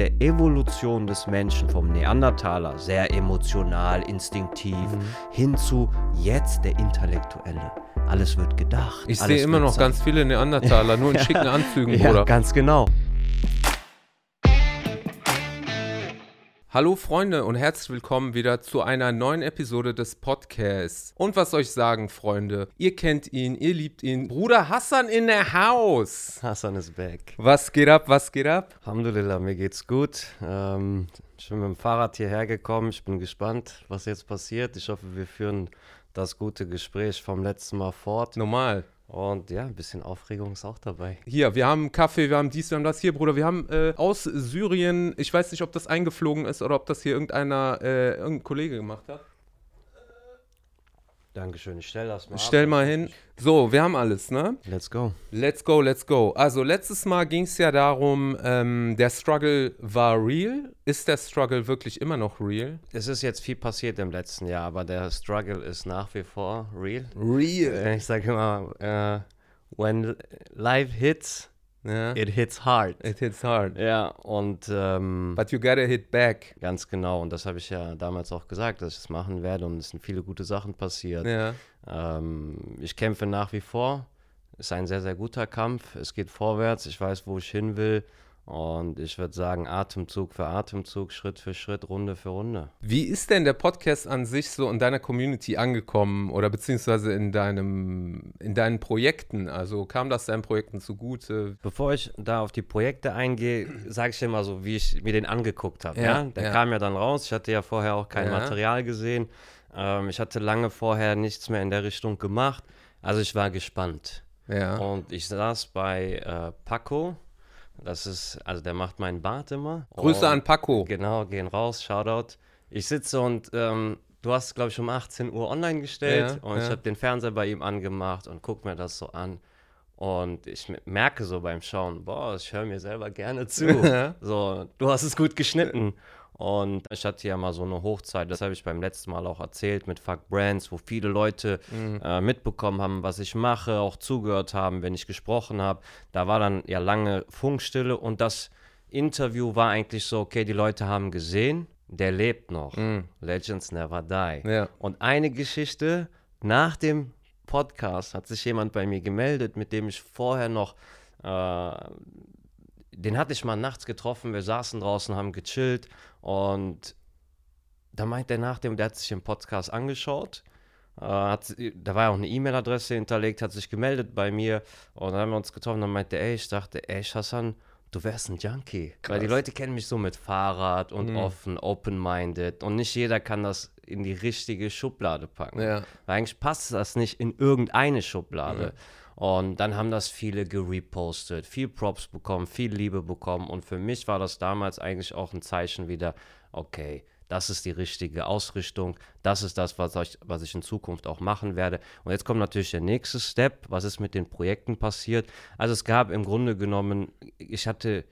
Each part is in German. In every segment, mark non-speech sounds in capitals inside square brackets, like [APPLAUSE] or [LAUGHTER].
der Evolution des Menschen vom Neandertaler, sehr emotional, instinktiv, Mhm. hin zu jetzt der Intellektuelle. Alles wird gedacht. Ich sehe immer noch sein. ganz viele Neandertaler, nur in [LAUGHS] schicken Anzügen, Ja, Bruder. ganz genau. Hallo Freunde und herzlich willkommen wieder zu einer neuen Episode des Podcasts. Und was soll ich sagen, Freunde? Ihr kennt ihn, ihr liebt ihn. Bruder Hassan in der Haus. Hassan ist back. Was geht ab, was geht ab? Alhamdulillah, mir geht's gut. Ähm, ich bin mit dem Fahrrad hierher gekommen. Ich bin gespannt, was jetzt passiert. Ich hoffe, wir führen das gute Gespräch vom letzten Mal fort. Normal. Und ja, ein bisschen Aufregung ist auch dabei. Hier, wir haben Kaffee, wir haben dies, wir haben das. Hier, Bruder, wir haben äh, aus Syrien, ich weiß nicht, ob das eingeflogen ist oder ob das hier irgendeiner, äh, irgendein Kollege gemacht hat. Dankeschön, ich stell das mal Stell ab. mal hin. So, wir haben alles, ne? Let's go. Let's go, let's go. Also letztes Mal ging es ja darum, ähm, der Struggle war real. Ist der Struggle wirklich immer noch real? Es ist jetzt viel passiert im letzten Jahr, aber der Struggle ist nach wie vor real. Real. Ich sage immer, äh, when life hits, Ja. it hits hard. It hits hard. Ja, und ähm, But you gotta hit back. ganz genau, und das habe ich ja damals auch gesagt, dass ich es machen werde und es sind viele gute Sachen passiert. Ja. Ähm, ich kämpfe nach wie vor. Es ist ein sehr, sehr guter Kampf. Es geht vorwärts. Ich weiß, wo ich hin will. Und ich würde sagen, Atemzug für Atemzug, Schritt für Schritt, Runde für Runde. Wie ist denn der Podcast an sich so in deiner Community angekommen oder beziehungsweise in deinem, in deinen Projekten? Also kam das deinen Projekten zugute? Bevor ich da auf die Projekte eingehe, sage ich dir mal so, wie ich mir den angeguckt habe. Ja, Ja, Der ja. kam ja dann raus. Ich hatte ja vorher auch kein Ja. Material gesehen. Ähm, ich hatte lange vorher nichts mehr in der Richtung gemacht. Also ich war gespannt. Ja. Und ich saß bei äh, Paco. Das ist, also der macht meinen Bart immer. Grüße an Paco. Genau, gehen raus, Shoutout. Ich sitze und ähm, du hast, glaube ich, um 18 Uhr online gestellt Ja, und ich ja. habe den Fernseher bei ihm angemacht und guck mir das so an. Und ich merke so beim Schauen, boah, ich höre mir selber gerne zu. [LAUGHS] So, du hast es gut geschnitten. Und ich hatte ja mal so eine Hochzeit, das habe ich beim letzten Mal auch erzählt mit Fuck Brands, wo viele Leute Mhm. äh, mitbekommen haben, was ich mache, auch zugehört haben, wenn ich gesprochen habe. Da war dann ja lange Funkstille und das Interview war eigentlich so, okay, die Leute haben gesehen, der lebt noch. Legends never die. Mhm. Ja. Und eine Geschichte, nach dem Podcast hat sich jemand bei mir gemeldet, mit dem ich vorher noch, äh, den hatte ich mal nachts getroffen, wir saßen draußen, haben gechillt und da meint er nach dem, der hat sich den Podcast angeschaut. Äh, hat, da war ja auch eine E-Mail-Adresse hinterlegt, hat sich gemeldet bei mir und dann haben wir uns getroffen. Dann meinte er, ey, ich dachte, ey, Hassan, du wärst ein Junkie. Weil die Leute kennen mich so mit Fahrrad und offen, open-minded und nicht jeder kann das in die richtige Schublade packen. Ja. Weil eigentlich passt das nicht in irgendeine Schublade. Und dann haben das viele gerepostet, viel Props bekommen, viel Liebe bekommen. Und für mich war das damals eigentlich auch ein Zeichen wieder, okay, das ist die richtige Ausrichtung, das ist das, was ich, was ich in Zukunft auch machen werde. Und jetzt kommt natürlich der nächste Step, was ist mit den Projekten passiert. Also es gab im Grunde genommen, ich hatte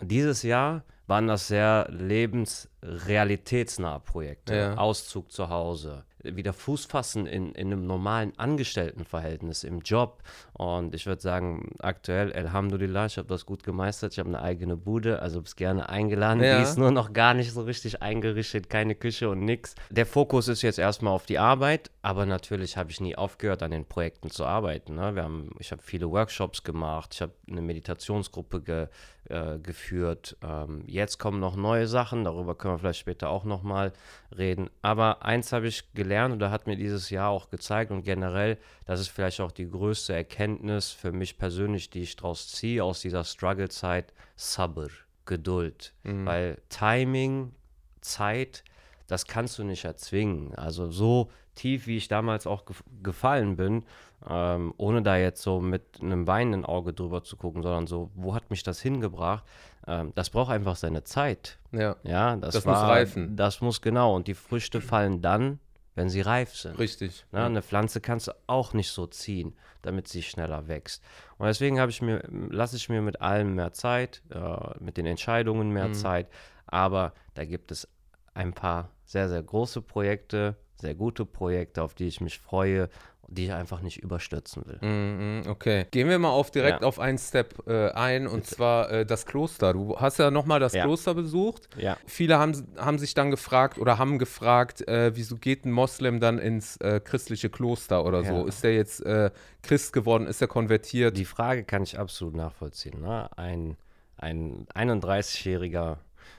dieses Jahr waren das sehr lebensrealitätsnahe Projekte. Ja. Auszug zu Hause, wieder Fuß fassen in, in einem normalen Angestelltenverhältnis im Job. Und ich würde sagen, aktuell, Alhamdulillah, ich habe das gut gemeistert. Ich habe eine eigene Bude, also bist gerne eingeladen. Ja. Die ist nur noch gar nicht so richtig eingerichtet, keine Küche und nix. Der Fokus ist jetzt erstmal auf die Arbeit, aber natürlich habe ich nie aufgehört, an den Projekten zu arbeiten. Ne? Wir haben, ich habe viele Workshops gemacht, ich habe eine Meditationsgruppe ge, äh, geführt. Ähm, jetzt kommen noch neue Sachen, darüber können wir vielleicht später auch nochmal reden. Aber eins habe ich gelernt oder hat mir dieses Jahr auch gezeigt und generell, das ist vielleicht auch die größte Erkenntnis für mich persönlich, die ich daraus ziehe aus dieser Struggle-Zeit, Sabr, Geduld. Weil Timing, Zeit, das kannst du nicht erzwingen. Also so tief, wie ich damals auch gef gefallen bin, ähm, ohne da jetzt so mit einem weinenden Auge drüber zu gucken, sondern so, wo hat mich das hingebracht? Ähm, das braucht einfach seine Zeit. Ja. Ja, das, Das muss war, reifen. Das muss genau. Und die Früchte fallen dann, wenn sie reif sind. Richtig. Ne? Eine Pflanze kannst du auch nicht so ziehen, damit sie schneller wächst. Und deswegen habe ich mir, lasse ich mir mit allem mehr Zeit, äh, mit den Entscheidungen mehr Zeit. Aber da gibt es ein paar sehr, sehr große Projekte, sehr gute Projekte, auf die ich mich freue. die ich einfach nicht überstürzen will. Mhm, okay. Gehen wir mal auf direkt Ja. auf einen Step äh, ein und zwar äh, das Kloster. Du hast ja nochmal das Ja. Kloster besucht. Ja. Viele haben, haben sich dann gefragt oder haben gefragt, äh, wieso geht ein Moslem dann ins äh, christliche Kloster oder so? Ja. Ist der jetzt äh, Christ geworden? Ist er konvertiert? Die Frage kann ich absolut nachvollziehen. Ne? Ein, ein 31-Jähriger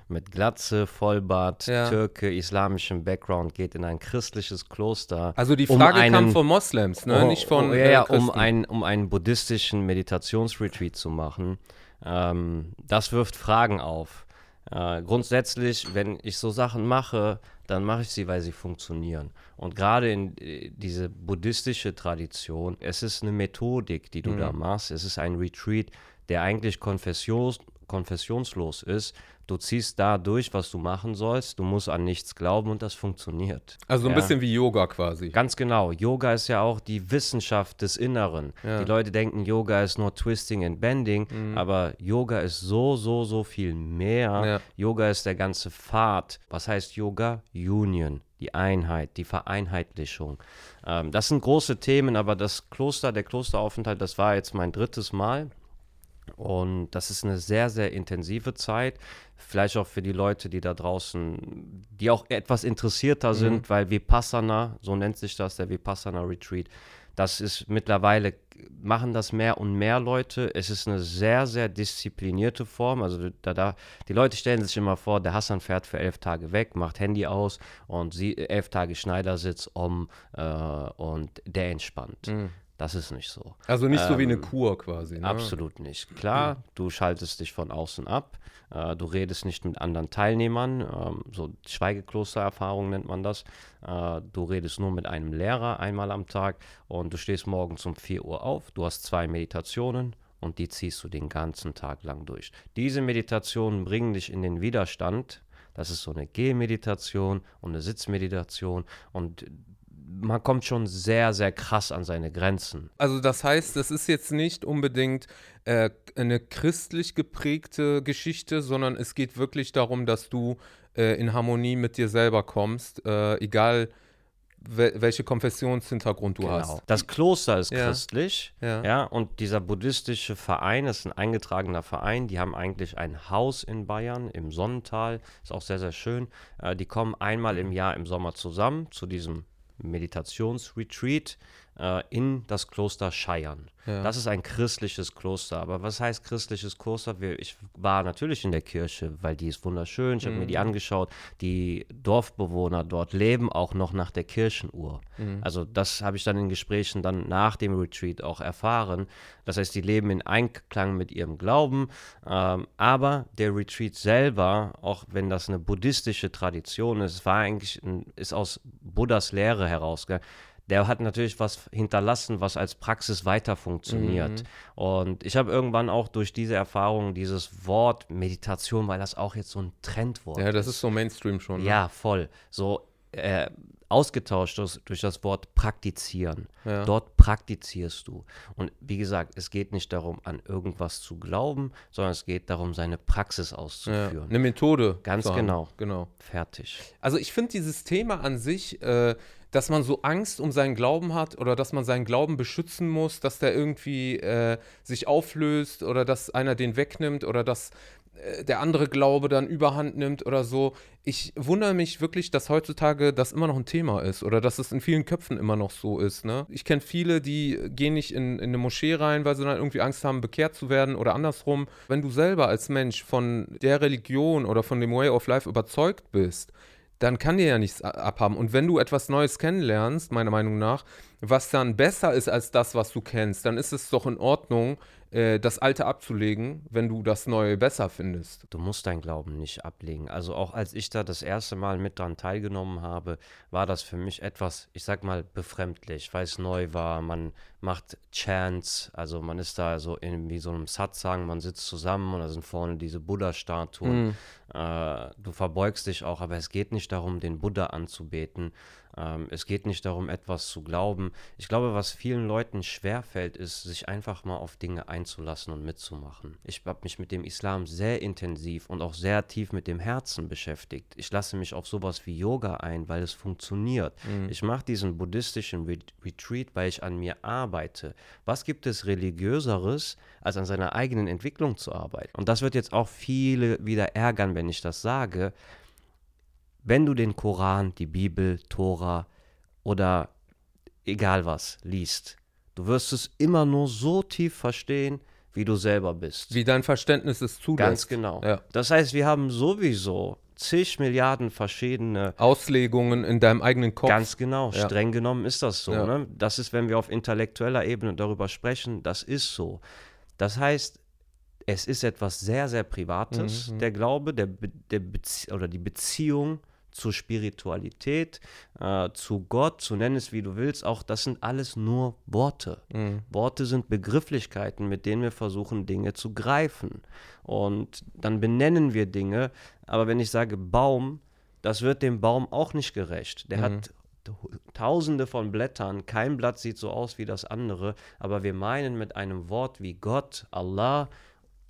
mit Glatze, Vollbart, Ja. Türke, islamischem Background geht in ein christliches Kloster. also die um Frage kam einen- von Moslems, ne? Oh, nicht von oh, ja, äh, Christen. um, ein, um einen buddhistischen Meditationsretreat zu machen. Ähm, das wirft Fragen auf. Äh, grundsätzlich, wenn ich so Sachen mache, dann mache ich sie, weil sie funktionieren. Und gerade in äh, diese buddhistische Tradition, es ist eine Methodik, die du da machst. Es ist ein Retreat, der eigentlich konfessions konfessionslos ist. Du ziehst da durch, was du machen sollst. Du musst an nichts glauben und das funktioniert. also so ein Ja. bisschen wie Yoga quasi. Ganz genau. Yoga ist ja auch die Wissenschaft des Inneren. Ja. Die Leute denken, Yoga ist nur Twisting and Bending, aber Yoga ist so, so, so viel mehr. Ja. Yoga ist der ganze Pfad. Was heißt Yoga? Union, die Einheit, die Vereinheitlichung. Ähm, das sind große Themen, aber das Kloster, der Klosteraufenthalt, das war jetzt mein drittes Mal. Und das ist eine sehr, sehr intensive Zeit. Vielleicht auch für die Leute, die da draußen, die auch etwas interessierter sind, weil Vipassana, so nennt sich das, der Vipassana Retreat, das ist mittlerweile, machen das mehr und mehr Leute. Es ist eine sehr, sehr disziplinierte Form. Also da, da, die Leute stellen sich immer vor, der Hassan fährt für elf Tage weg, macht Handy aus und sie elf Tage Schneidersitz um äh, und der entspannt. Das ist nicht so. Also nicht so wie eine Ähm, Kur quasi. Ne? Absolut nicht. Klar, du schaltest dich von außen ab, äh, du redest nicht mit anderen Teilnehmern, ähm, so Schweigeklostererfahrung nennt man das. Äh, du redest nur mit einem Lehrer einmal am Tag und du stehst morgens um 4 Uhr auf, du hast zwei Meditationen und die ziehst du den ganzen Tag lang durch. Diese Meditationen bringen dich in den Widerstand. Das ist so eine Gehmeditation und eine Sitzmeditation und man kommt schon sehr, sehr krass an seine Grenzen. Also das heißt, das ist jetzt nicht unbedingt äh, eine christlich geprägte Geschichte, sondern es geht wirklich darum, dass du äh, in Harmonie mit dir selber kommst, äh, egal wel welche Konfessionshintergrund du hast. Das Kloster ist Ja. christlich, Ja. ja. und dieser buddhistische Verein ist ein eingetragener Verein. Die haben eigentlich ein Haus in Bayern im Sonnental, ist auch sehr, sehr schön. Äh, die kommen einmal im Jahr im Sommer zusammen zu diesem Meditationsretreat äh, in das Kloster Scheiern. Ja. Das ist ein christliches Kloster. Aber was heißt christliches Kloster? Wir, ich war natürlich in der Kirche, weil die ist wunderschön. Ich habe mir Mhm. die angeschaut. Die Dorfbewohner dort leben auch noch nach der Kirchenuhr. Mhm. Also das habe ich dann in Gesprächen dann nach dem Retreat auch erfahren. Das heißt, die leben in Einklang mit ihrem Glauben. Ähm, aber der Retreat selber, auch wenn das eine buddhistische Tradition ist, war eigentlich ein, ist aus Buddhas Lehre herausgegangen. Der hat natürlich was hinterlassen, was als Praxis weiter funktioniert. Und ich habe irgendwann auch durch diese Erfahrung dieses Wort Meditation, weil das auch jetzt so ein Trendwort Ja, das ist so Mainstream schon. Ne? ja, voll. So äh, ausgetauscht durch, durch das Wort praktizieren. Ja. Dort praktizierst du. Und wie gesagt, es geht nicht darum, an irgendwas zu glauben, sondern es geht darum, seine Praxis Ja. auszuführen. Eine Methode. Ganz genau. Genau. Fertig. Also ich finde dieses Thema an sich, äh, dass man so Angst um seinen Glauben hat oder dass man seinen Glauben beschützen muss, dass der irgendwie äh, sich auflöst oder dass einer den wegnimmt oder dass der andere Glaube dann überhand nimmt oder so. Ich wundere mich wirklich, dass heutzutage das immer noch ein Thema ist oder dass es in vielen Köpfen immer noch so ist. Ne? Ich kenne viele, die gehen nicht in, in eine Moschee rein, weil sie dann irgendwie Angst haben, bekehrt zu werden oder andersrum. Wenn du selber als Mensch von der Religion oder von dem Way of Life überzeugt bist, dann kann dir ja nichts abhaben. Und wenn du etwas Neues kennenlernst, meiner Meinung nach, was dann besser ist als das, was du kennst, dann ist es doch in Ordnung, äh, das Alte abzulegen, wenn du das Neue besser findest. Du musst dein Glauben nicht ablegen. Also auch als ich da das erste Mal mit dran teilgenommen habe, war das für mich etwas, ich sag mal, befremdlich, weil es neu war. Man macht Chants, also man ist da so in wie so einem Satsang, man sitzt zusammen und da sind vorne diese Buddha-Statuen. Äh, du verbeugst dich auch, aber es geht nicht darum, den Buddha anzubeten. Ähm, es geht nicht darum, etwas zu glauben. Ich glaube, was vielen Leuten schwerfällt, ist, sich einfach mal auf Dinge einzulassen und mitzumachen. Ich habe mich mit dem Islam sehr intensiv und auch sehr tief mit dem Herzen beschäftigt. Ich lasse mich auf sowas wie Yoga ein, weil es funktioniert. Mhm. Ich mache diesen buddhistischen Retreat, weil ich an mir arbeite. Was gibt es religiöseres, als an seiner eigenen Entwicklung zu arbeiten? Und das wird jetzt auch viele wieder ärgern, wenn ich das sage wenn du den Koran, die Bibel, Tora oder egal was liest, du wirst es immer nur so tief verstehen, wie du selber bist. Wie dein Verständnis es zulässt. Ganz genau. Ja. Das heißt, wir haben sowieso zig Milliarden verschiedene Auslegungen in deinem eigenen Kopf. Ganz genau, ja. streng genommen ist das so. Ja. Ne? Das ist, wenn wir auf intellektueller Ebene darüber sprechen, das ist so. Das heißt, es ist etwas sehr, sehr Privates, mhm. der Glaube, der, der Bezie oder die Beziehung zur Spiritualität, äh, zu Gott, zu nennen es wie du willst, auch das sind alles nur Worte. Mhm. Worte sind Begrifflichkeiten, mit denen wir versuchen, Dinge zu greifen. Und dann benennen wir Dinge, aber wenn ich sage Baum, das wird dem Baum auch nicht gerecht. Der mhm. hat Tausende von Blättern, kein Blatt sieht so aus wie das andere, aber wir meinen mit einem Wort wie Gott, Allah,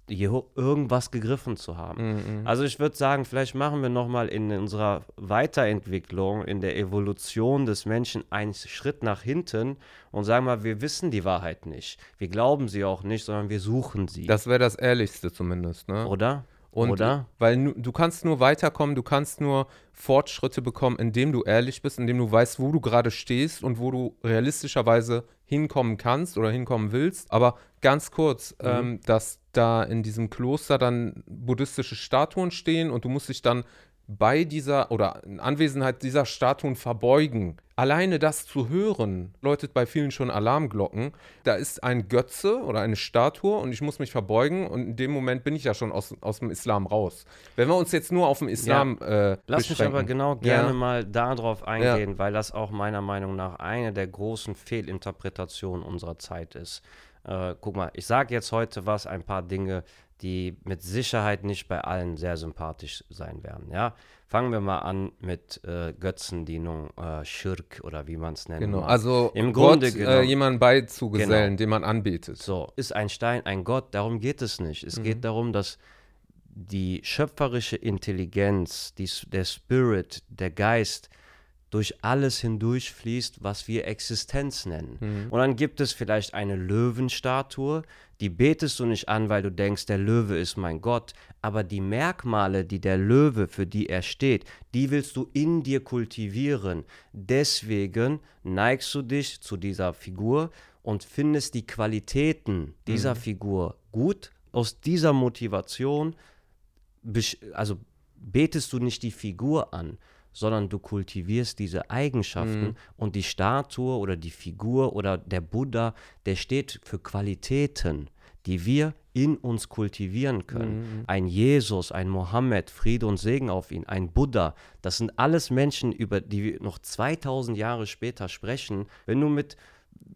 irgendwas gegriffen zu haben. Mhm. Also ich würde sagen, vielleicht machen wir nochmal in unserer Weiterentwicklung, in der Evolution des Menschen einen Schritt nach hinten und sagen mal, wir wissen die Wahrheit nicht. Wir glauben sie auch nicht, sondern wir suchen sie. Das wäre das Ehrlichste zumindest, ne? Oder? Und Oder? Weil du kannst nur weiterkommen, du kannst nur Fortschritte bekommen, indem du ehrlich bist, indem du weißt, wo du gerade stehst und wo du realistischerweise hinkommen kannst oder hinkommen willst. Aber ganz kurz, mhm. ähm, dass da in diesem Kloster dann buddhistische Statuen stehen und du musst dich dann bei dieser oder in Anwesenheit dieser Statuen verbeugen. Alleine das zu hören, läutet bei vielen schon Alarmglocken. Da ist ein Götze oder eine Statue und ich muss mich verbeugen und in dem Moment bin ich ja schon aus, aus dem Islam raus. Wenn wir uns jetzt nur auf den Islam ja. äh, Lass mich aber genau gerne ja. mal darauf eingehen, ja. weil das auch meiner Meinung nach eine der großen Fehlinterpretationen unserer Zeit ist. Äh, guck mal, ich sage jetzt heute was, ein paar Dinge, die mit Sicherheit nicht bei allen sehr sympathisch sein werden. Ja, fangen wir mal an mit äh, Götzendienung, äh, Schirk oder wie man es nennt. Genau, mag. also im Gott, Grunde äh, jemanden beizugesellen, genau. den man anbetet. So, ist ein Stein ein Gott? Darum geht es nicht. Es mhm. geht darum, dass die schöpferische Intelligenz, die, der Spirit, der Geist durch alles hindurchfließt, was wir Existenz nennen. Mhm. Und dann gibt es vielleicht eine Löwenstatue, die betest du nicht an, weil du denkst, der Löwe ist mein Gott, aber die Merkmale, die der Löwe, für die er steht, die willst du in dir kultivieren. Deswegen neigst du dich zu dieser Figur und findest die Qualitäten dieser mhm. Figur gut. Aus dieser Motivation, also betest du nicht die Figur an, sondern du kultivierst diese Eigenschaften mhm. und die Statue oder die Figur oder der Buddha, der steht für Qualitäten, die wir in uns kultivieren können. Mhm. Ein Jesus, ein Mohammed, Friede und Segen auf ihn, ein Buddha, das sind alles Menschen, über die wir noch 2000 Jahre später sprechen. Wenn du mit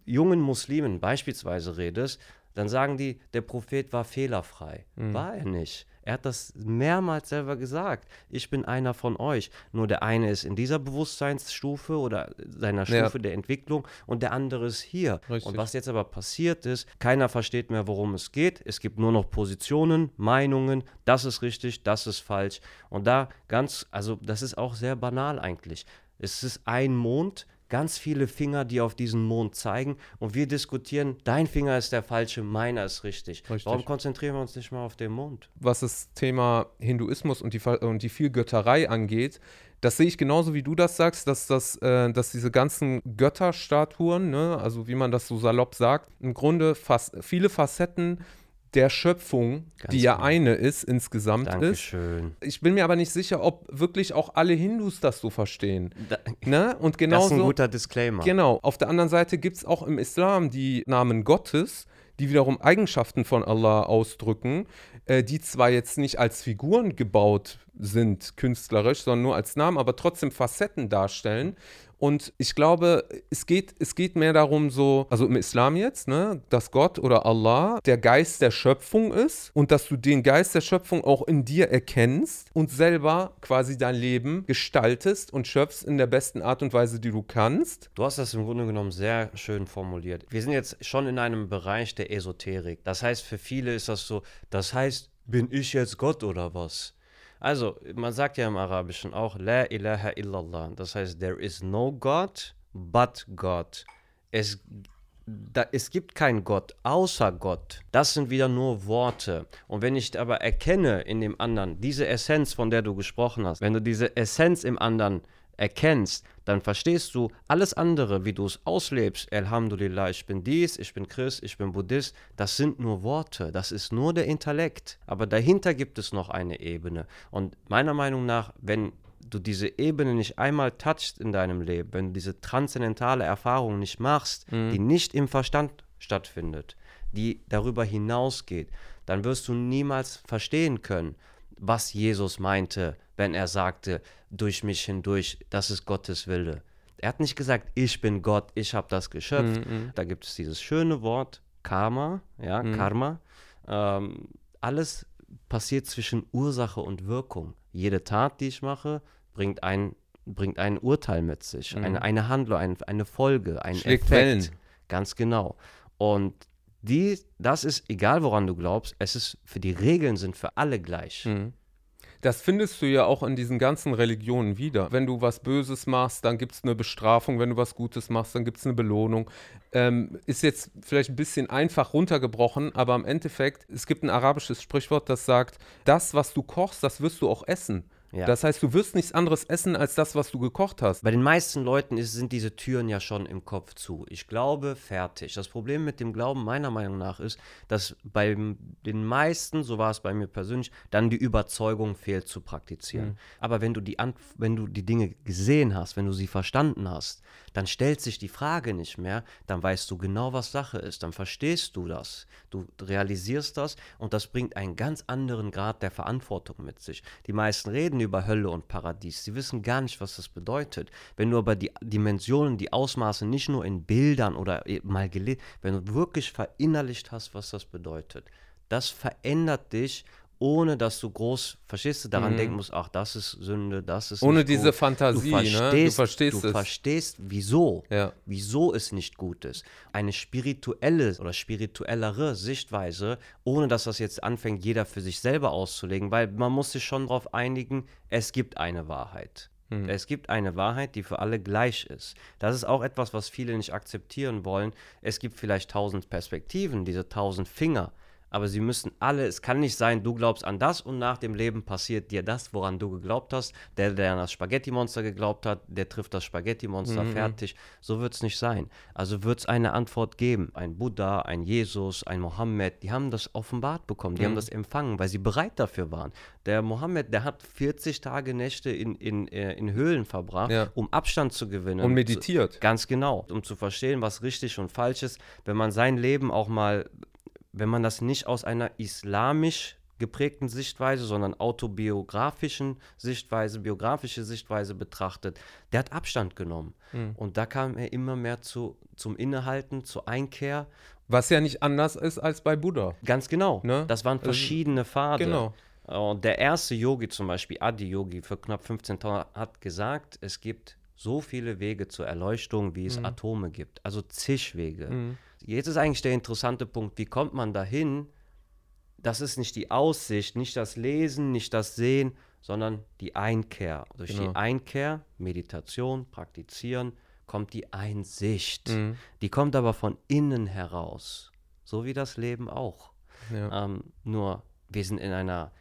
jungen Muslimen beispielsweise redest, dann sagen die, der Prophet war fehlerfrei. Mhm. War er nicht. Er hat das mehrmals selber gesagt. Ich bin einer von euch. Nur der eine ist in dieser Bewusstseinsstufe oder seiner Stufe ja. der Entwicklung und der andere ist hier. Richtig. Und was jetzt aber passiert ist, keiner versteht mehr, worum es geht. Es gibt nur noch Positionen, Meinungen. Das ist richtig, das ist falsch. Und da ganz, also das ist auch sehr banal eigentlich. Es ist ein Mond, ganz viele Finger, die auf diesen Mond zeigen und wir diskutieren, dein Finger ist der falsche, meiner ist richtig. richtig. Warum konzentrieren wir uns nicht mal auf den Mond? Was das Thema Hinduismus und die, und die Vielgötterei angeht, das sehe ich genauso wie du das sagst, dass, das, äh, dass diese ganzen Götterstatuen, ne, also wie man das so salopp sagt, im Grunde fast viele Facetten der Schöpfung, Ganz die ja genau. eine ist, insgesamt Dankeschön. ist. Ich bin mir aber nicht sicher, ob wirklich auch alle Hindus das so verstehen. Da, [LAUGHS] ne? Und genauso, das ist ein guter Disclaimer. Genau. Auf der anderen Seite gibt es auch im Islam die Namen Gottes, die wiederum Eigenschaften von Allah ausdrücken, äh, die zwar jetzt nicht als Figuren gebaut sind, künstlerisch, sondern nur als Namen, aber trotzdem Facetten darstellen. Und ich glaube, es geht, es geht mehr darum, so, also im Islam jetzt, ne, dass Gott oder Allah der Geist der Schöpfung ist und dass du den Geist der Schöpfung auch in dir erkennst und selber quasi dein Leben gestaltest und schöpfst in der besten Art und Weise, die du kannst. Du hast das im Grunde genommen sehr schön formuliert. Wir sind jetzt schon in einem Bereich der Esoterik. Das heißt, für viele ist das so, das heißt, bin ich jetzt Gott oder was? Also, man sagt ja im Arabischen auch La ilaha illallah. Das heißt, there is no God but God. Es, da, es gibt keinen Gott außer Gott. Das sind wieder nur Worte. Und wenn ich aber erkenne in dem anderen diese Essenz, von der du gesprochen hast, wenn du diese Essenz im anderen erkennst, dann verstehst du alles andere, wie du es auslebst. Alhamdulillah, ich bin dies, ich bin Christ, ich bin Buddhist. Das sind nur Worte, das ist nur der Intellekt. Aber dahinter gibt es noch eine Ebene. Und meiner Meinung nach, wenn du diese Ebene nicht einmal touchst in deinem Leben, wenn du diese transzendentale Erfahrung nicht machst, mhm. die nicht im Verstand stattfindet, die darüber hinausgeht, dann wirst du niemals verstehen können, was Jesus meinte, wenn er sagte, durch mich hindurch, das ist Gottes Wille. Er hat nicht gesagt, ich bin Gott, ich habe das geschöpft. Mm, mm. Da gibt es dieses schöne Wort Karma, ja, mm. Karma. Ähm, alles passiert zwischen Ursache und Wirkung. Jede Tat, die ich mache, bringt ein, bringt ein Urteil mit sich, eine, mhm. eine Handlung, ein, eine Folge, ein Schlägt Effekt. Wellen. Ganz genau. Und die, das ist, egal woran du glaubst, es ist für die Regeln sind für alle gleich. Mhm. Das findest du ja auch in diesen ganzen Religionen wieder. Wenn du was Böses machst, dann gibt es eine Bestrafung. Wenn du was Gutes machst, dann gibt es eine Belohnung. Ähm, ist jetzt vielleicht ein bisschen einfach runtergebrochen, aber im Endeffekt, es gibt ein arabisches Sprichwort, das sagt, das, was du kochst, das wirst du auch essen. Ja. Das heißt, du wirst nichts anderes essen als das, was du gekocht hast. Bei den meisten Leuten ist, sind diese Türen ja schon im Kopf zu. Ich glaube, fertig. Das Problem mit dem Glauben meiner Meinung nach ist, dass bei den meisten, so war es bei mir persönlich, dann die Überzeugung fehlt zu praktizieren. Mhm. Aber wenn du, die wenn du die Dinge gesehen hast, wenn du sie verstanden hast, dann stellt sich die Frage nicht mehr, dann weißt du genau, was Sache ist, dann verstehst du das, du realisierst das und das bringt einen ganz anderen Grad der Verantwortung mit sich. Die meisten reden über Hölle und Paradies, sie wissen gar nicht, was das bedeutet. Wenn du aber die Dimensionen, die Ausmaße nicht nur in Bildern oder mal gelesen, wenn du wirklich verinnerlicht hast, was das bedeutet, das verändert dich ohne dass du groß, verstehst du, daran mhm. denken musst, ach, das ist Sünde, das ist Ohne diese gut. Fantasie, du verstehst, ne? Du verstehst, du es. verstehst wieso, ja. wieso es nicht gut ist. Eine spirituelle oder spirituellere Sichtweise, ohne dass das jetzt anfängt, jeder für sich selber auszulegen, weil man muss sich schon darauf einigen, es gibt eine Wahrheit. Mhm. Es gibt eine Wahrheit, die für alle gleich ist. Das ist auch etwas, was viele nicht akzeptieren wollen. Es gibt vielleicht tausend Perspektiven, diese tausend Finger aber sie müssen alle, es kann nicht sein, du glaubst an das und nach dem Leben passiert dir das, woran du geglaubt hast. Der, der an das Spaghetti-Monster geglaubt hat, der trifft das Spaghetti-Monster mhm. fertig. So wird es nicht sein. Also wird es eine Antwort geben. Ein Buddha, ein Jesus, ein Mohammed, die haben das offenbart bekommen, die mhm. haben das empfangen, weil sie bereit dafür waren. Der Mohammed, der hat 40 Tage Nächte in, in, äh, in Höhlen verbracht, ja. um Abstand zu gewinnen. Und meditiert. Ganz genau, um zu verstehen, was richtig und falsch ist. Wenn man sein Leben auch mal wenn man das nicht aus einer islamisch geprägten Sichtweise, sondern autobiografischen Sichtweise, biografische Sichtweise betrachtet, der hat Abstand genommen. Mhm. Und da kam er immer mehr zu, zum Innehalten, zur Einkehr. Was ja nicht anders ist als bei Buddha. Ganz genau. Ne? Das waren verschiedene Pfade. Genau. Und der erste Yogi zum Beispiel, Adi Yogi, für knapp 15.000, hat gesagt, es gibt so viele Wege zur Erleuchtung, wie es mhm. Atome gibt. Also zig Wege. Mhm. Jetzt ist eigentlich der interessante Punkt, wie kommt man dahin? Das ist nicht die Aussicht, nicht das Lesen, nicht das Sehen, sondern die Einkehr. Durch genau. die Einkehr, Meditation, Praktizieren, kommt die Einsicht. Mhm. Die kommt aber von innen heraus. So wie das Leben auch. Ja. Ähm, nur wir sind in einer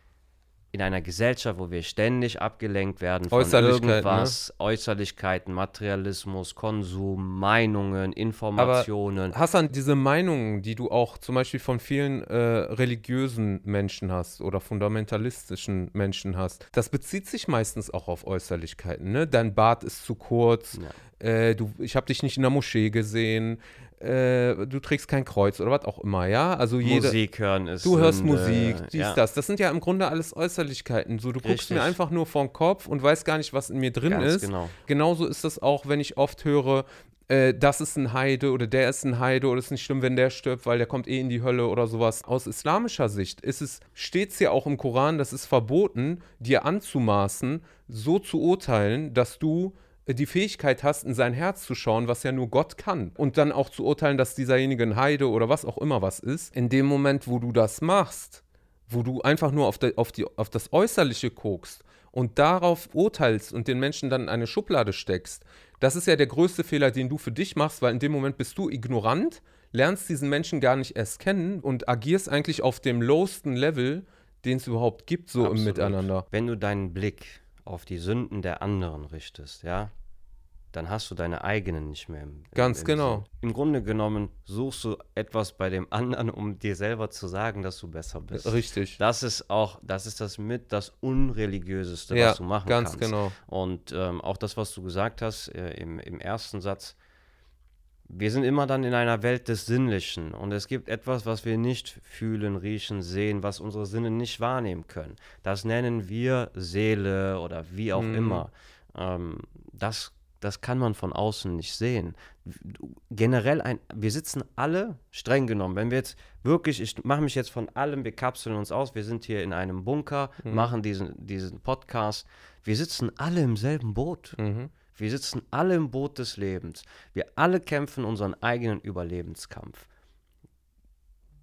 in einer Gesellschaft, wo wir ständig abgelenkt werden von ne? irgendwas, ne? Äußerlichkeiten, Materialismus, Konsum, Meinungen, Informationen. Aber Hassan, diese Meinungen, die du auch zum Beispiel von vielen äh, religiösen Menschen hast oder fundamentalistischen Menschen hast, das bezieht sich meistens auch auf Äußerlichkeiten. Ne? Dein Bart ist zu kurz, ja. äh, du, ich habe dich nicht in der Moschee gesehen, äh, du trägst kein Kreuz oder was auch immer, ja? Also jede, Musik hören ist. Du hörst Sünde, Musik, dies, ja, das. Das sind ja im Grunde alles Äußerlichkeiten. So, du guckst Richtig. mir einfach nur vor den Kopf und weißt gar nicht, was in mir drin Ganz ist. genau. Genauso ist das auch, wenn ich oft höre, äh, das ist ein Heide oder der ist ein Heide oder es ist nicht schlimm, wenn der stirbt, weil der kommt eh in die Hölle oder sowas. Aus islamischer Sicht ist es, steht es ja auch im Koran, das ist verboten, dir anzumaßen, so zu urteilen, dass du die Fähigkeit hast, in sein Herz zu schauen, was ja nur Gott kann. Und dann auch zu urteilen, dass dieserjenige ein Heide oder was auch immer was ist. In dem Moment, wo du das machst, wo du einfach nur auf, de, auf, die, auf das Äußerliche guckst und darauf urteilst und den Menschen dann in eine Schublade steckst, das ist ja der größte Fehler, den du für dich machst, weil in dem Moment bist du ignorant, lernst diesen Menschen gar nicht erst kennen und agierst eigentlich auf dem lowsten Level, den es überhaupt gibt, so im Absolut. Miteinander. Wenn du deinen Blick auf die Sünden der anderen richtest, ja, dann hast du deine eigenen nicht mehr. Im, Ganz im genau. Sinn. Im Grunde genommen suchst du etwas bei dem anderen, um dir selber zu sagen, dass du besser bist. Richtig. Das ist auch, das ist das mit das unreligiöseste, ja, was du machen ganz kannst. genau. Und ähm, auch das, was du gesagt hast äh, im, im ersten Satz, wir sind immer dann in einer Welt des Sinnlichen und es gibt etwas, was wir nicht fühlen, riechen, sehen, was unsere Sinne nicht wahrnehmen können. Das nennen wir Seele oder wie auch Mhm. immer. Ähm, das, das kann man von außen nicht sehen. Generell, ein, wir sitzen alle, streng genommen, wenn wir jetzt wirklich, ich mache mich jetzt von allem, wir kapseln uns aus, wir sind hier in einem Bunker, Mhm. machen diesen, diesen Podcast, wir sitzen alle im selben Boot. Mhm. Wir sitzen alle im Boot des Lebens. Wir alle kämpfen unseren eigenen Überlebenskampf.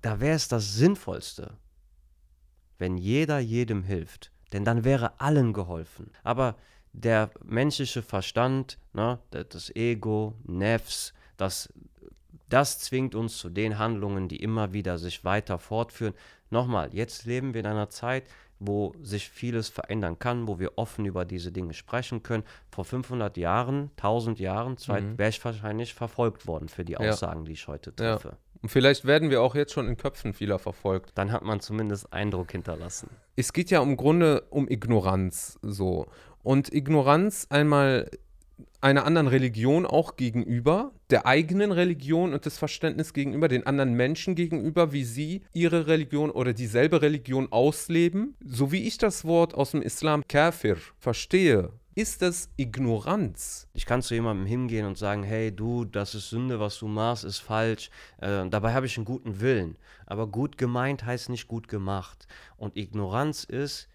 Da wäre es das Sinnvollste, wenn jeder jedem hilft. Denn dann wäre allen geholfen. Aber der menschliche Verstand, ne, das Ego, Nefs, das, das zwingt uns zu den Handlungen, die immer wieder sich weiter fortführen. Nochmal, jetzt leben wir in einer Zeit, wo sich vieles verändern kann, wo wir offen über diese Dinge sprechen können. Vor 500 Jahren, 1000 Jahren, Mhm. wäre ich wahrscheinlich verfolgt worden für die Ja. Aussagen, die ich heute Ja. Und vielleicht werden wir auch jetzt schon in Köpfen vieler verfolgt. Dann hat man zumindest Eindruck hinterlassen. es geht ja im Grunde um Ignoranz so. Und Ignoranz einmal einer anderen Religion auch gegenüber, der eigenen Religion und das Verständnis gegenüber den anderen Menschen gegenüber, wie sie ihre Religion oder dieselbe Religion ausleben. So wie ich das Wort aus dem Islam Kafir verstehe, ist das Ignoranz. Ich kann zu jemandem hingehen und sagen, hey du, das ist Sünde, was du machst, ist falsch. Äh, dabei habe ich einen guten Willen. Aber gut gemeint heißt nicht gut gemacht. Und Ignoranz ist,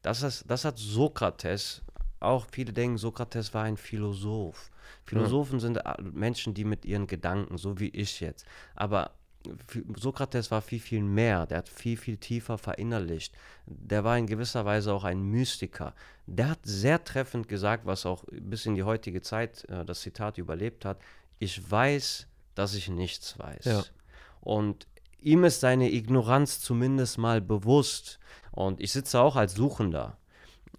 das, ist, das hat Sokrates, auch viele denken, Sokrates war ein Philosoph. Philosophen sind äh, Menschen, die mit ihren Gedanken, so wie ich jetzt. Aber Sokrates war viel, viel mehr. Der hat viel, viel tiefer verinnerlicht. Der war in gewisser Weise auch ein Mystiker. Der hat sehr treffend gesagt, was auch bis in die heutige Zeit äh, das Zitat überlebt hat. Ich weiß, dass ich nichts weiß. Ja. Und ihm ist seine Ignoranz zumindest mal bewusst. Und ich sitze auch als Suchender.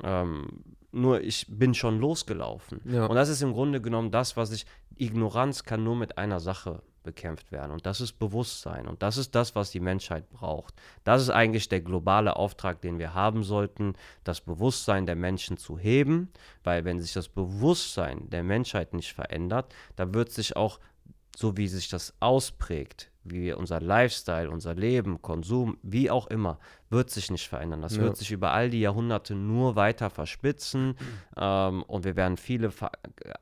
Ähm, nur ich bin schon losgelaufen. Ja. Und das ist im Grunde genommen das, was ich. Ignoranz kann nur mit einer Sache bekämpft werden. Und das ist Bewusstsein. Und das ist das, was die Menschheit braucht. Das ist eigentlich der globale Auftrag, den wir haben sollten, das Bewusstsein der Menschen zu heben. Weil wenn sich das Bewusstsein der Menschheit nicht verändert, dann wird sich auch, so wie sich das ausprägt, wie unser Lifestyle, unser Leben, Konsum, wie auch immer, wird sich nicht verändern. Das Ja. wird sich über all die Jahrhunderte nur weiter verspitzen [CLEARS THROAT] ähm, und wir werden viele,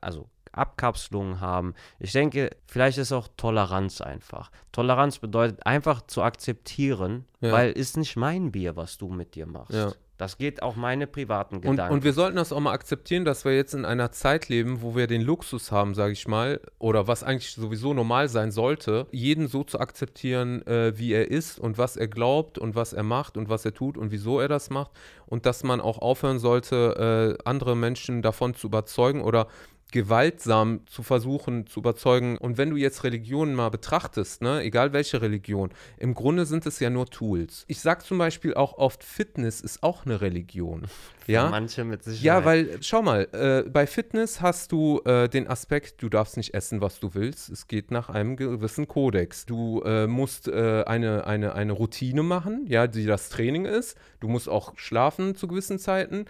also Abkapselungen haben. Ich denke, vielleicht ist auch Toleranz einfach. Toleranz bedeutet einfach zu akzeptieren, Ja. weil ist nicht mein Bier, was du mit dir machst. Ja. Das geht auch meine privaten Und, Gedanken. und wir sollten das auch mal akzeptieren, dass wir jetzt in einer Zeit leben, wo wir den Luxus haben, sage ich mal, oder was eigentlich sowieso normal sein sollte, jeden so zu akzeptieren, äh, wie er ist und was er glaubt und was er macht und was er tut und wieso er das macht. Und dass man auch aufhören sollte, äh, andere Menschen davon zu überzeugen oder gewaltsam zu versuchen zu überzeugen. Und wenn du jetzt Religionen mal betrachtest, ne, egal welche Religion, im Grunde sind es ja nur Tools. Ich sage zum Beispiel auch oft, Fitness ist auch eine Religion. [LAUGHS] Für ja, manche mit Sicherheit. ja, weil, schau mal, äh, bei Fitness hast du äh, den Aspekt, du darfst nicht essen, was du willst. Es geht nach einem gewissen Kodex. Du äh, musst äh, eine, eine, eine Routine machen, ja, die das Training ist. Du musst auch schlafen zu gewissen Zeiten.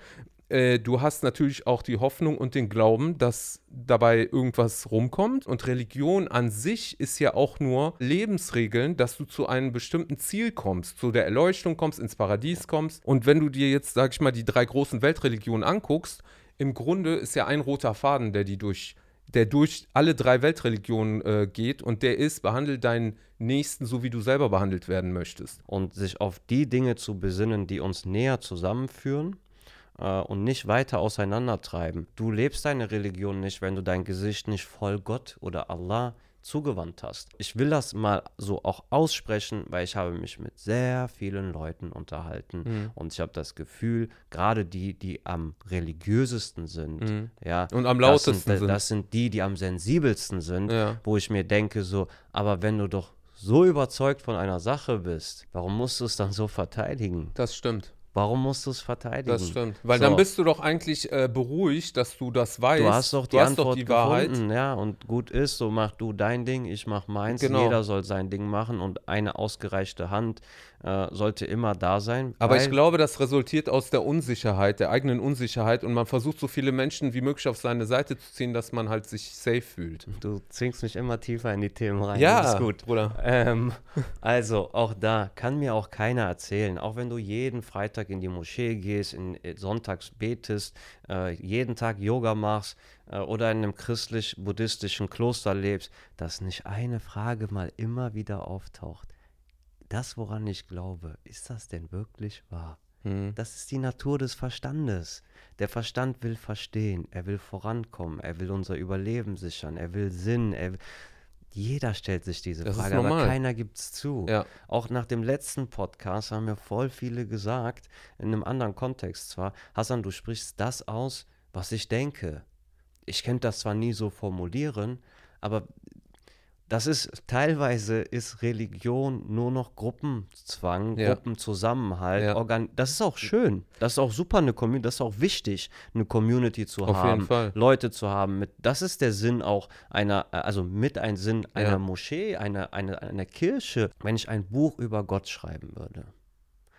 Äh, du hast natürlich auch die Hoffnung und den Glauben, dass dabei irgendwas rumkommt. Und Religion an sich ist ja auch nur Lebensregeln, dass du zu einem bestimmten Ziel kommst, zu der Erleuchtung kommst, ins Paradies kommst. Und wenn du dir jetzt, sag ich mal, die drei großen Weltreligionen anguckst, im Grunde ist ja ein roter Faden, der die durch der durch alle drei Weltreligionen äh, geht und der ist, behandle deinen Nächsten so, wie du selber behandelt werden möchtest. Und sich auf die Dinge zu besinnen, die uns näher zusammenführen äh, und nicht weiter auseinandertreiben. Du lebst deine Religion nicht, wenn du dein Gesicht nicht voll Gott oder Allah zugewandt hast. Ich will das mal so auch aussprechen, weil ich habe mich mit sehr vielen Leuten unterhalten Mhm. und ich habe das Gefühl, gerade die, die am religiösesten sind, Mhm. ja, Und am das lautesten sind, sind. das sind die, die am sensibelsten sind, Ja. wo ich mir denke so, aber wenn du doch so überzeugt von einer Sache bist, warum musst du es dann so verteidigen? Das stimmt. Warum musst du es verteidigen? Das stimmt. Weil So. dann bist du doch eigentlich äh, beruhigt, dass du das weißt. Du hast doch die du hast Antwort doch die Wahrheit. gefunden, ja, und gut ist, so mach du dein Ding, ich mach meins, Genau. jeder soll sein Ding machen und eine ausgereichte Hand äh, sollte immer da sein. Aber ich glaube, das resultiert aus der Unsicherheit, der eigenen Unsicherheit und man versucht so viele Menschen wie möglich auf seine Seite zu ziehen, dass man halt sich safe fühlt. Du zwingst mich immer tiefer in die Themen rein. Ja, das ist gut. Bruder. Ähm, also, auch da kann mir auch keiner erzählen, auch wenn du jeden Freitag in die Moschee gehst, in, äh, sonntags betest, äh, jeden Tag Yoga machst äh, oder in einem christlich-buddhistischen Kloster lebst, dass nicht eine Frage mal immer wieder auftaucht. Das, woran ich glaube, ist das denn wirklich wahr? Hm. Das ist die Natur des Verstandes. Der Verstand will verstehen, er will vorankommen, er will unser Überleben sichern, er will Sinn, er will jeder stellt sich diese Das Frage, aber keiner gibt es zu. Ja. Auch nach dem letzten Podcast haben mir voll viele gesagt, in einem anderen Kontext zwar, Hassan, du sprichst das aus, was ich denke. Ich könnte das zwar nie so formulieren, aber das ist teilweise ist Religion nur noch Gruppenzwang, Ja. Gruppenzusammenhalt. Ja. Organ das ist auch schön. Das ist auch super eine Community, das ist auch wichtig, eine Community zu Auf haben. Leute zu haben. Mit, das ist der Sinn auch einer, also mit ein Sinn einer Ja. Moschee, einer, einer, einer Kirche. Wenn ich ein Buch über Gott schreiben würde,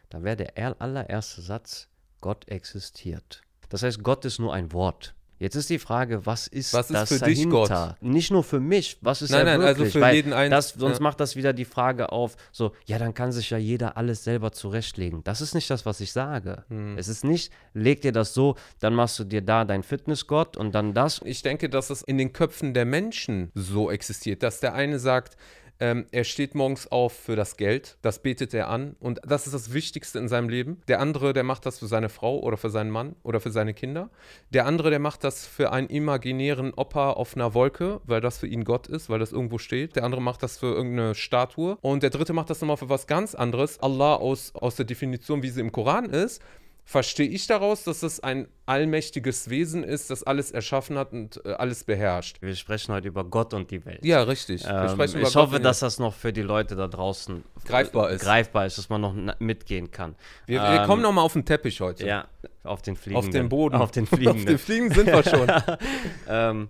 dann wäre der er- allererste Satz, Gott existiert. Das heißt, Gott ist nur ein Wort. Jetzt ist die Frage, was ist Was ist das für dich dahinter? Nicht nur für mich, was ist Nein, nein, also wirklich? für Weil jeden Einzelnen, das, Sonst ja. macht das wieder die Frage auf, so, ja, dann kann sich ja jeder alles selber zurechtlegen. Das ist nicht das, was ich sage. Hm. Es ist nicht, leg dir das so, dann machst du dir da dein Fitnessgott und dann das. Ich denke, dass es in den Köpfen der Menschen so existiert, dass der eine sagt, ähm, er steht morgens auf für das Geld, das betet er an und das ist das Wichtigste in seinem Leben. Der andere, der macht das für seine Frau oder für seinen Mann oder für seine Kinder. Der andere, der macht das für einen imaginären Opa auf einer Wolke, weil das für ihn Gott ist, weil das irgendwo steht. Der andere macht das für irgendeine Statue und der dritte macht das nochmal für was ganz anderes. Allah aus, aus der Definition, wie sie im Koran ist, verstehe ich daraus, dass es ein allmächtiges Wesen ist, das alles erschaffen hat und äh, alles beherrscht. Wir sprechen heute über Gott und die Welt. Ja, richtig. Ähm, ich Gott hoffe, dass das noch für die Leute da draußen Greifbar ist. greifbar ist, dass man noch mitgehen kann. wir, wir Ähm, kommen nochmal auf den Teppich heute. Ja, auf den Fliegenden. Auf den Boden. Auf den [LAUGHS] Auf Fliegenden. den Fliegen sind wir schon. [LAUGHS] ähm,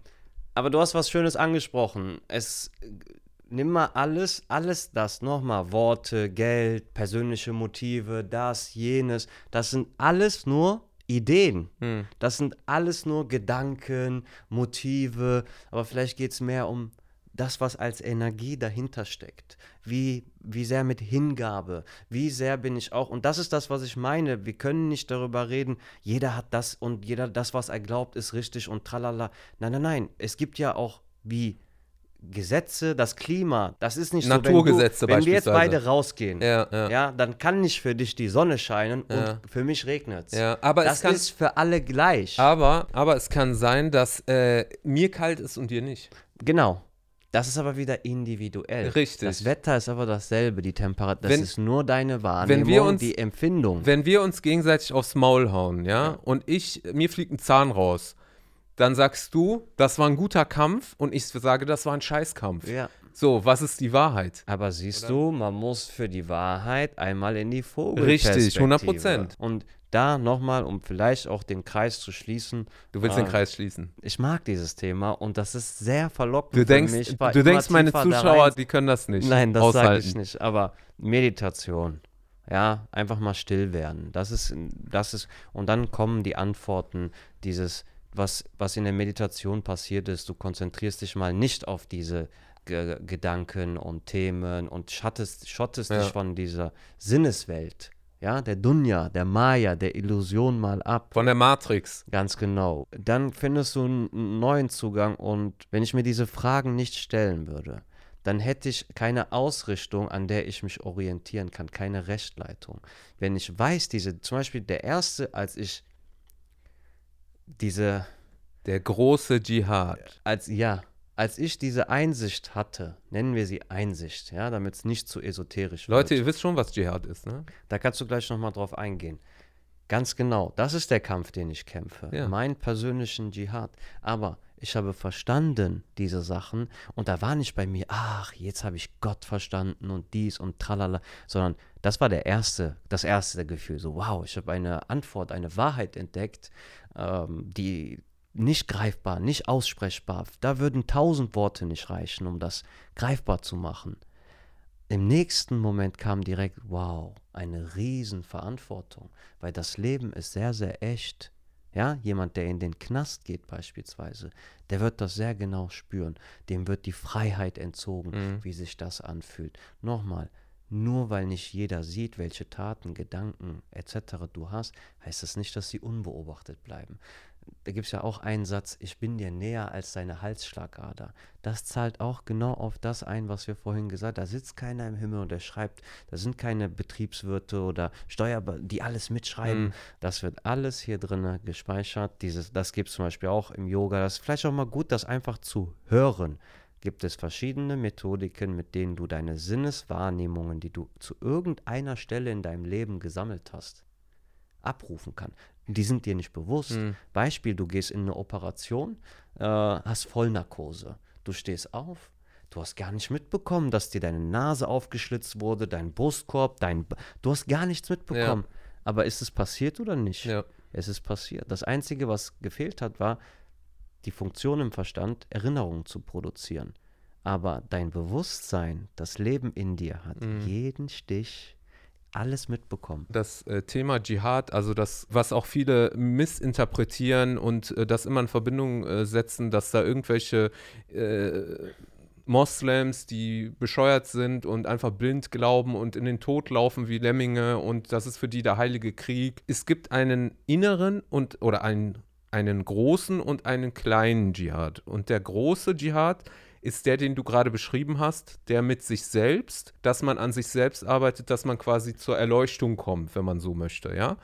aber du hast was Schönes angesprochen. Es nimm mal alles, alles das nochmal, Worte, Geld, persönliche Motive, das, jenes, das sind alles nur Ideen. Hm. Das sind alles nur Gedanken, Motive, aber vielleicht geht es mehr um das, was als Energie dahinter steckt. Wie, wie sehr mit Hingabe, wie sehr bin ich auch, und das ist das, was ich meine, wir können nicht darüber reden, jeder hat das und jeder das, was er glaubt, ist richtig und tralala. Nein, nein, nein, es gibt ja auch wie Gesetze, das Klima, das ist nicht Naturgesetze so, wenn, du, wenn wir jetzt beide rausgehen, Ja, ja. ja, dann kann nicht für dich die Sonne scheinen Ja. und für mich regnet es. Ja, aber das es kann, ist für alle gleich. aber, aber es kann sein, dass äh, mir kalt ist und dir nicht. Genau. Das ist aber wieder individuell. Richtig. Das Wetter ist aber dasselbe, die Temperatur. Das Wenn- ist nur deine Wahrnehmung, uns- die Empfindung. Wenn wir uns gegenseitig aufs Maul hauen, ja, und ich, mir fliegt ein Zahn raus, dann sagst du, das war ein guter Kampf und ich sage, das war ein Scheißkampf. ja. So, was ist die Wahrheit? Aber siehst du, man muss für die Wahrheit einmal in die Vogel. Richtig, 100%. Und da nochmal, um vielleicht auch den Kreis zu schließen, Du willst Ah. den Kreis schließen. ich mag dieses Thema und das ist sehr verlockend Du für denkst, mich. weil du denkst meine Zuschauer, die können das nicht Nein, das sage ich nicht. Aber Meditation, Ja, einfach mal still werden. Das ist, das ist, und dann kommen die Antworten, dieses, was, was in der Meditation passiert ist, du konzentrierst dich mal nicht auf diese G Gedanken und Themen und schottest, schottest Ja. dich von dieser Sinneswelt, ja, der Dunja, der Maya, der Illusion mal ab. Von der Matrix. Ganz genau. Dann findest du einen neuen Zugang und wenn ich mir diese Fragen nicht stellen würde, dann hätte ich keine Ausrichtung, an der ich mich orientieren kann, keine Rechtleitung. Wenn ich weiß, diese, zum Beispiel der erste, als ich diese, Der große Dschihad. als, ja, als ich diese Einsicht hatte, nennen wir sie Einsicht, ja, damit es nicht zu esoterisch wird. Leute, ihr wisst schon, was Dschihad ist, ne? Da kannst du gleich nochmal drauf eingehen. Ganz genau, das ist der Kampf, den ich kämpfe. Ja. Mein persönlichen Dschihad. Aber ich habe verstanden diese Sachen und da war nicht bei mir, ach, jetzt habe ich Gott verstanden und dies und tralala, sondern das war der erste, das erste Gefühl. So, wow, ich habe eine Antwort, eine Wahrheit entdeckt, ähm, die nicht greifbar, nicht aussprechbar. Da würden tausend Worte nicht reichen, um das greifbar zu machen. Im nächsten Moment kam direkt, wow, eine Riesenverantwortung, weil das Leben ist sehr, sehr echt. Ja, jemand, der in den Knast geht beispielsweise, der wird das sehr genau spüren. Dem wird die Freiheit entzogen, wie sich das anfühlt. Nochmal, nur weil nicht jeder sieht, welche Taten, Gedanken etc. du hast, heißt das nicht, dass sie unbeobachtet bleiben. Da gibt es ja auch einen Satz, ich bin dir näher als deine Halsschlagader. Das zahlt auch genau auf das ein, was wir vorhin gesagt haben. Da sitzt keiner im Himmel und der schreibt, da sind keine Betriebswirte oder Steuer, die alles mitschreiben. Das wird alles hier drin gespeichert. Dieses, das gibt es zum Beispiel auch im Yoga. Das ist vielleicht auch mal gut, das einfach zu hören. Gibt es verschiedene Methodiken, mit denen du deine Sinneswahrnehmungen, die du zu irgendeiner Stelle in deinem Leben gesammelt hast, abrufen kann. Die sind dir nicht bewusst. Beispiel, du gehst in eine Operation, äh, hast Vollnarkose. Du stehst auf, du hast gar nicht mitbekommen, dass dir deine Nase aufgeschlitzt wurde, dein Brustkorb, dein... B du hast gar nichts mitbekommen. Aber ist es passiert oder nicht? Ja. Es ist passiert. Das Einzige, was gefehlt hat, war die Funktion im Verstand, Erinnerungen zu produzieren. Aber dein Bewusstsein, das Leben in dir hat jeden Stich, alles mitbekommen. Das äh, Thema Dschihad, also das, was auch viele missinterpretieren und äh, das immer in Verbindung äh, setzen, dass da irgendwelche äh, Moslems, die bescheuert sind und einfach blind glauben und in den Tod laufen wie Lemminge und das ist für die der heilige Krieg. Es gibt einen inneren und oder einen, einen großen und einen kleinen Dschihad. Und der große Dschihad ist der, den du gerade beschrieben hast, der mit sich selbst, dass man an sich selbst arbeitet, dass man quasi zur Erleuchtung kommt, wenn man so möchte, ja.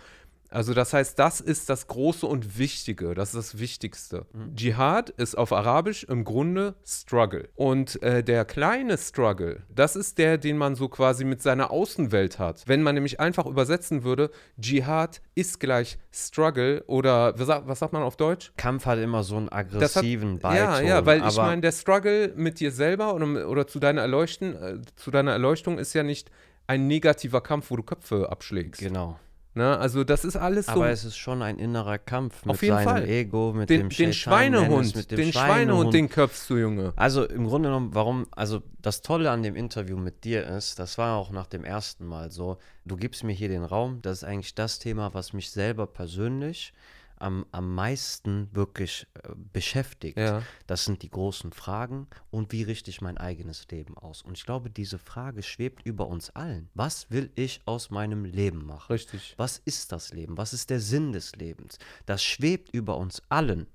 Also das heißt, das ist das Große und Wichtige, das ist das Wichtigste. Dschihad ist auf Arabisch im Grunde Struggle. Und äh, der kleine Struggle, das ist der, den man so quasi mit seiner Außenwelt hat. Wenn man nämlich einfach übersetzen würde, Dschihad ist gleich Struggle oder was sagt, was sagt man auf Deutsch? Kampf hat immer so einen Das hat, aggressiven ja, Beiton. ja, weil ich meine, der Struggle mit dir selber oder, oder zu deiner Erleuchten, äh, zu deiner Erleuchtung ist ja nicht ein negativer Kampf, wo du Köpfe abschlägst. Genau. Ne? Also das ist alles so. Aber es ist schon ein innerer Kampf mit Auf jeden seinem Fall. Ego, mit den, dem den Schweinehund, mit dem den Schweinehund, den köpfst du, Junge. Also im Grunde genommen, warum, also das Tolle an dem Interview mit dir ist, das war auch nach dem ersten Mal so, du gibst mir hier den Raum, das ist eigentlich das Thema, was mich selber persönlich am, am meisten wirklich äh, beschäftigt. Ja. Das sind die großen Fragen und wie richte ich mein eigenes Leben aus? Und ich glaube, diese Frage schwebt über uns allen. Was will ich aus meinem Leben machen? Richtig. Was ist das Leben? Was ist der Sinn des Lebens? Das schwebt über uns allen.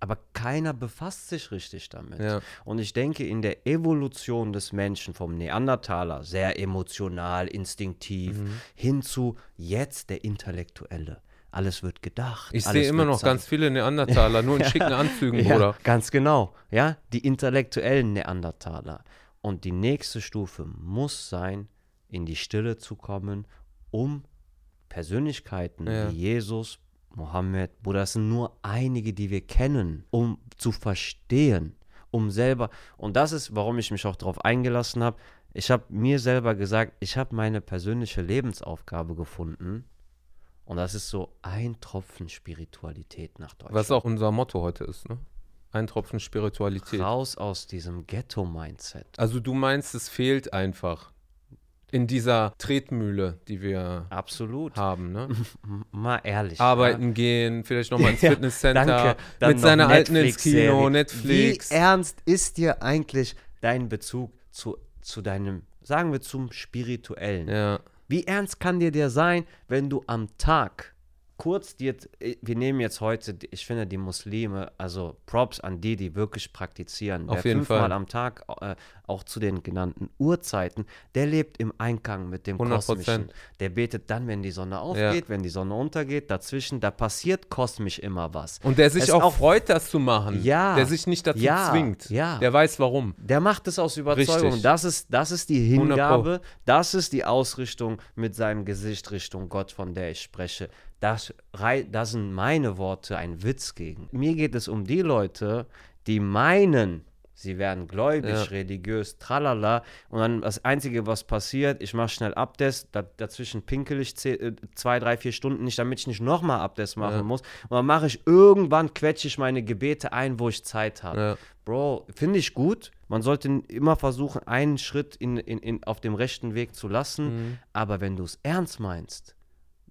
Aber keiner befasst sich richtig damit. Ja. Und ich denke, in der Evolution des Menschen vom Neandertaler, sehr emotional, instinktiv, Mhm. hin zu jetzt der Intellektuelle. Alles wird gedacht. Ich sehe immer noch sein. ganz viele Neandertaler, nur in [LAUGHS] schicken Anzügen, Ja, Bruder. ganz genau. Ja, die intellektuellen Neandertaler. Und die nächste Stufe muss sein, in die Stille zu kommen, um Persönlichkeiten Ja. wie Jesus, Mohammed, Buddha, das sind nur einige, die wir kennen, um zu verstehen, um selber, und das ist, warum ich mich auch darauf eingelassen habe, ich habe mir selber gesagt, ich habe meine persönliche Lebensaufgabe gefunden. Und das ist so ein Tropfen Spiritualität nach Deutschland. Was auch unser Motto heute ist, ne? Ein Tropfen Spiritualität. raus aus diesem Ghetto-Mindset. Also du meinst, es fehlt einfach. in dieser Tretmühle, die wir Absolut. haben. Ne? [LAUGHS] Mal ehrlich. Arbeiten gehen, vielleicht nochmal ins [LAUGHS] Ja, Fitnesscenter, mit seiner Alten ins. Kino, Netflix. Wie ernst ist dir eigentlich dein Bezug zu, zu deinem, sagen wir, zum Spirituellen? Ja, Wie ernst kann dir der sein, wenn du am Tag kurz dir, wir nehmen jetzt heute, ich finde die Muslime, also Props an die, die wirklich praktizieren. Auf Wer jeden fünfmal Fall. am Tag, äh, auch zu den genannten Uhrzeiten, der lebt im Einklang mit dem 100%. Kosmischen. Der betet dann, wenn die Sonne aufgeht, wenn die Sonne untergeht, dazwischen, da passiert kosmisch immer was. Und der sich Es auch, auch- freut, das zu machen. Ja. Der sich nicht dazu Ja. zwingt. Ja. Der weiß warum. Der macht es aus Überzeugung. Richtig. Das ist, das ist die 100 Pro. Hingabe, das ist die Ausrichtung mit seinem Gesicht Richtung Gott, von der ich spreche. Das, das sind meine Worte ein Witz gegen. Mir geht es um die Leute, die meinen, sie werden gläubig, Ja. religiös, tralala. Und dann das Einzige, was passiert, ich mache schnell Abdest, da, dazwischen pinkel ich äh, zwei, drei, vier Stunden nicht, damit ich nicht nochmal Abdest machen Ja. muss. Und dann mache ich irgendwann, quetsche ich meine Gebete ein, wo ich Zeit habe. Ja. Bro, finde ich gut. Man sollte immer versuchen, einen Schritt in, in, in, auf dem rechten Weg zu lassen. Mhm. Aber wenn du es ernst meinst,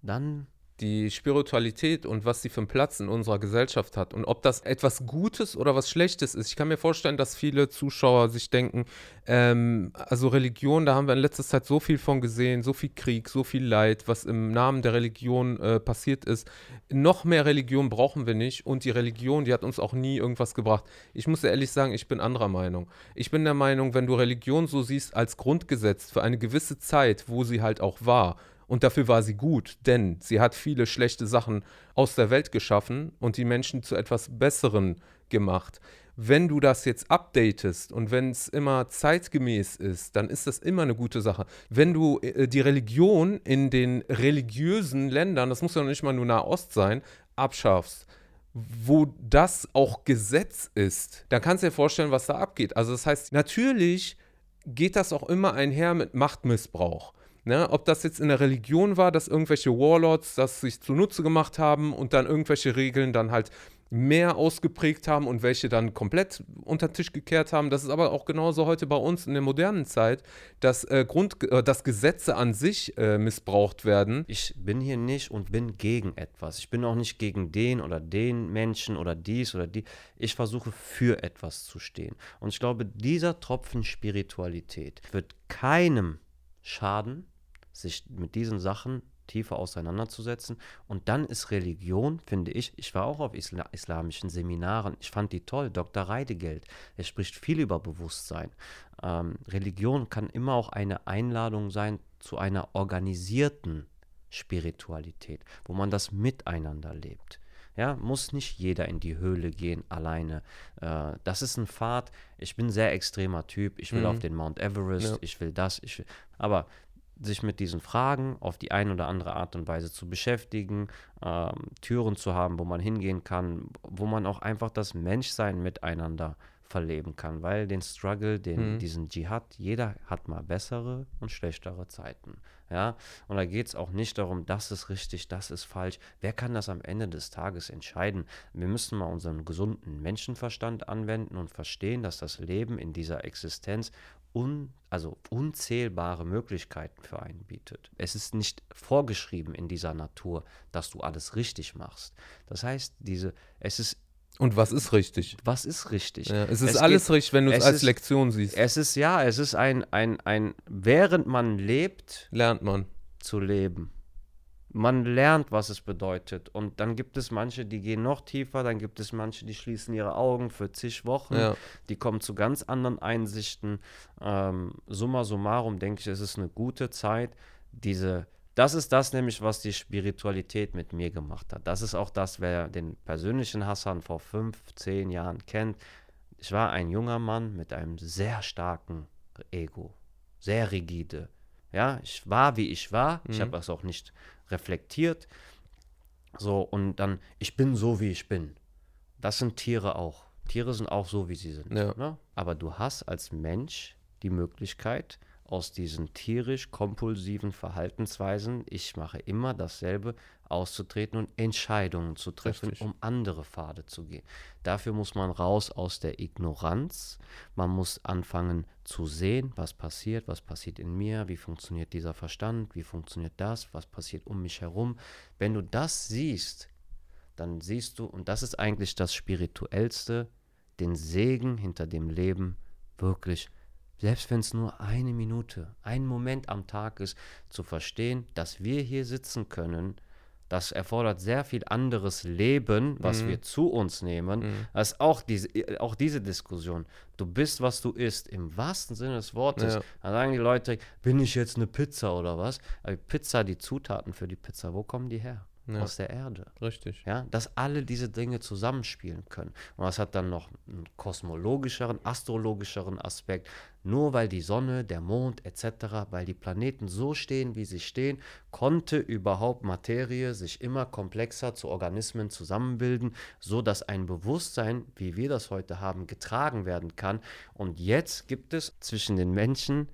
dann die Spiritualität und was sie für einen Platz in unserer Gesellschaft hat und ob das etwas Gutes oder was Schlechtes ist. Ich kann mir vorstellen, dass viele Zuschauer sich denken, ähm, also Religion, da haben wir in letzter Zeit so viel von gesehen, so viel Krieg, so viel Leid, was im Namen der Religion äh, passiert ist. Noch mehr Religion brauchen wir nicht und die Religion, die hat uns auch nie irgendwas gebracht. Ich muss ehrlich sagen, ich bin anderer Meinung. Ich bin der Meinung, wenn du Religion so siehst als Grundgesetz für eine gewisse Zeit, wo sie halt auch war, und dafür war sie gut, denn sie hat viele schlechte Sachen aus der Welt geschaffen und die Menschen zu etwas Besseren gemacht. Wenn du das jetzt updatest und wenn es immer zeitgemäß ist, dann ist das immer eine gute Sache. Wenn du äh, die Religion in den religiösen Ländern, das muss ja nicht mal nur Nahost sein, abschaffst, wo das auch Gesetz ist, dann kannst du dir vorstellen, was da abgeht. Also das heißt, natürlich geht das auch immer einher mit Machtmissbrauch. Ne, ob das jetzt in der Religion war, dass irgendwelche Warlords das sich zunutze gemacht haben und dann irgendwelche Regeln dann halt mehr ausgeprägt haben und welche dann komplett unter den Tisch gekehrt haben. Das ist aber auch genauso heute bei uns in der modernen Zeit, dass, äh, Grund, äh, dass Gesetze an sich äh, missbraucht werden. ich bin hier nicht und bin gegen etwas. Ich bin auch nicht gegen den oder den Menschen oder dies oder die. Ich versuche für etwas zu stehen. Und ich glaube, dieser Tropfen Spiritualität wird keinem schaden, sich mit diesen Sachen tiefer auseinanderzusetzen. Und dann ist Religion, finde ich, ich war auch auf Isla islamischen Seminaren, ich fand die toll, Dr. Reidegeld, er spricht viel über Bewusstsein. Ähm, Religion kann immer auch eine Einladung sein zu einer organisierten Spiritualität, wo man das miteinander lebt. Ja, muss nicht jeder in die Höhle gehen alleine. Äh, das ist ein Pfad. Ich bin ein sehr extremer Typ. Ich will Mhm. auf den Mount Everest. Ja. Ich will das. Ich will, aber sich mit diesen Fragen auf die eine oder andere Art und Weise zu beschäftigen, ähm, Türen zu haben, wo man hingehen kann, wo man auch einfach das Menschsein miteinander verleben kann, weil den Struggle, den, Mhm. diesen Dschihad, jeder hat mal bessere und schlechtere Zeiten. Ja, und da geht es auch nicht darum, das ist richtig, das ist falsch. Wer kann das am Ende des Tages entscheiden? Wir müssen mal unseren gesunden Menschenverstand anwenden und verstehen, dass das Leben in dieser Existenz un, also unzählbare Möglichkeiten für einen bietet. Es ist nicht vorgeschrieben in dieser Natur, dass du alles richtig machst. Das heißt, diese, es ist, Und was ist richtig? was ist richtig? Ja, es ist Es alles geht- richtig, wenn du es als ist- Lektion siehst. Es ist ja, es ist ein, ein, ein, während man lebt, Lernt man. zu leben. Man lernt, was es bedeutet. Und dann gibt es manche, die gehen noch tiefer, dann gibt es manche, die schließen ihre Augen für zig Wochen, Ja. die kommen zu ganz anderen Einsichten. Ähm, summa summarum denke ich, es ist eine gute Zeit. Diese, das ist das nämlich, was die Spiritualität mit mir gemacht hat. Das ist auch das, wer den persönlichen Hassan vor fünf, zehn Jahren kennt. Ich war ein junger Mann mit einem sehr starken Ego, sehr rigide. Ja, ich war, wie ich war. Ich Mhm. habe das auch nicht reflektiert. So, und dann, ich bin so, wie ich bin. Das sind Tiere auch. Tiere sind auch so, wie sie sind. Ja. Ne? Aber du hast als Mensch die Möglichkeit, aus diesen tierisch-kompulsiven Verhaltensweisen, ich mache immer dasselbe, auszutreten und Entscheidungen zu treffen, Richtig. um andere Pfade zu gehen. Dafür muss man raus aus der Ignoranz. Man muss anfangen zu sehen, was passiert, was passiert in mir, wie funktioniert dieser Verstand, wie funktioniert das, was passiert um mich herum. Wenn du das siehst, dann siehst du, und das ist eigentlich das Spirituellste, den Segen hinter dem Leben wirklich, selbst wenn es nur eine Minute, ein Moment am Tag ist, zu verstehen, dass wir hier sitzen können. Das erfordert sehr viel anderes Leben, was Mhm. wir zu uns nehmen, als auch diese, auch diese Diskussion. Du bist, was du isst, im wahrsten Sinne des Wortes. Ja. Da sagen die Leute, bin ich jetzt eine Pizza oder was? Aber die Pizza, die Zutaten für die Pizza, wo kommen die her? Ja. Aus der Erde. Richtig. Ja, dass alle diese Dinge zusammenspielen können. Und das hat dann noch einen kosmologischeren, astrologischeren Aspekt. Nur weil die Sonne, der Mond etc., weil die Planeten so stehen, wie sie stehen, konnte überhaupt Materie sich immer komplexer zu Organismen zusammenbilden, so dass ein Bewusstsein, wie wir das heute haben, getragen werden kann. Und jetzt gibt es zwischen den Menschen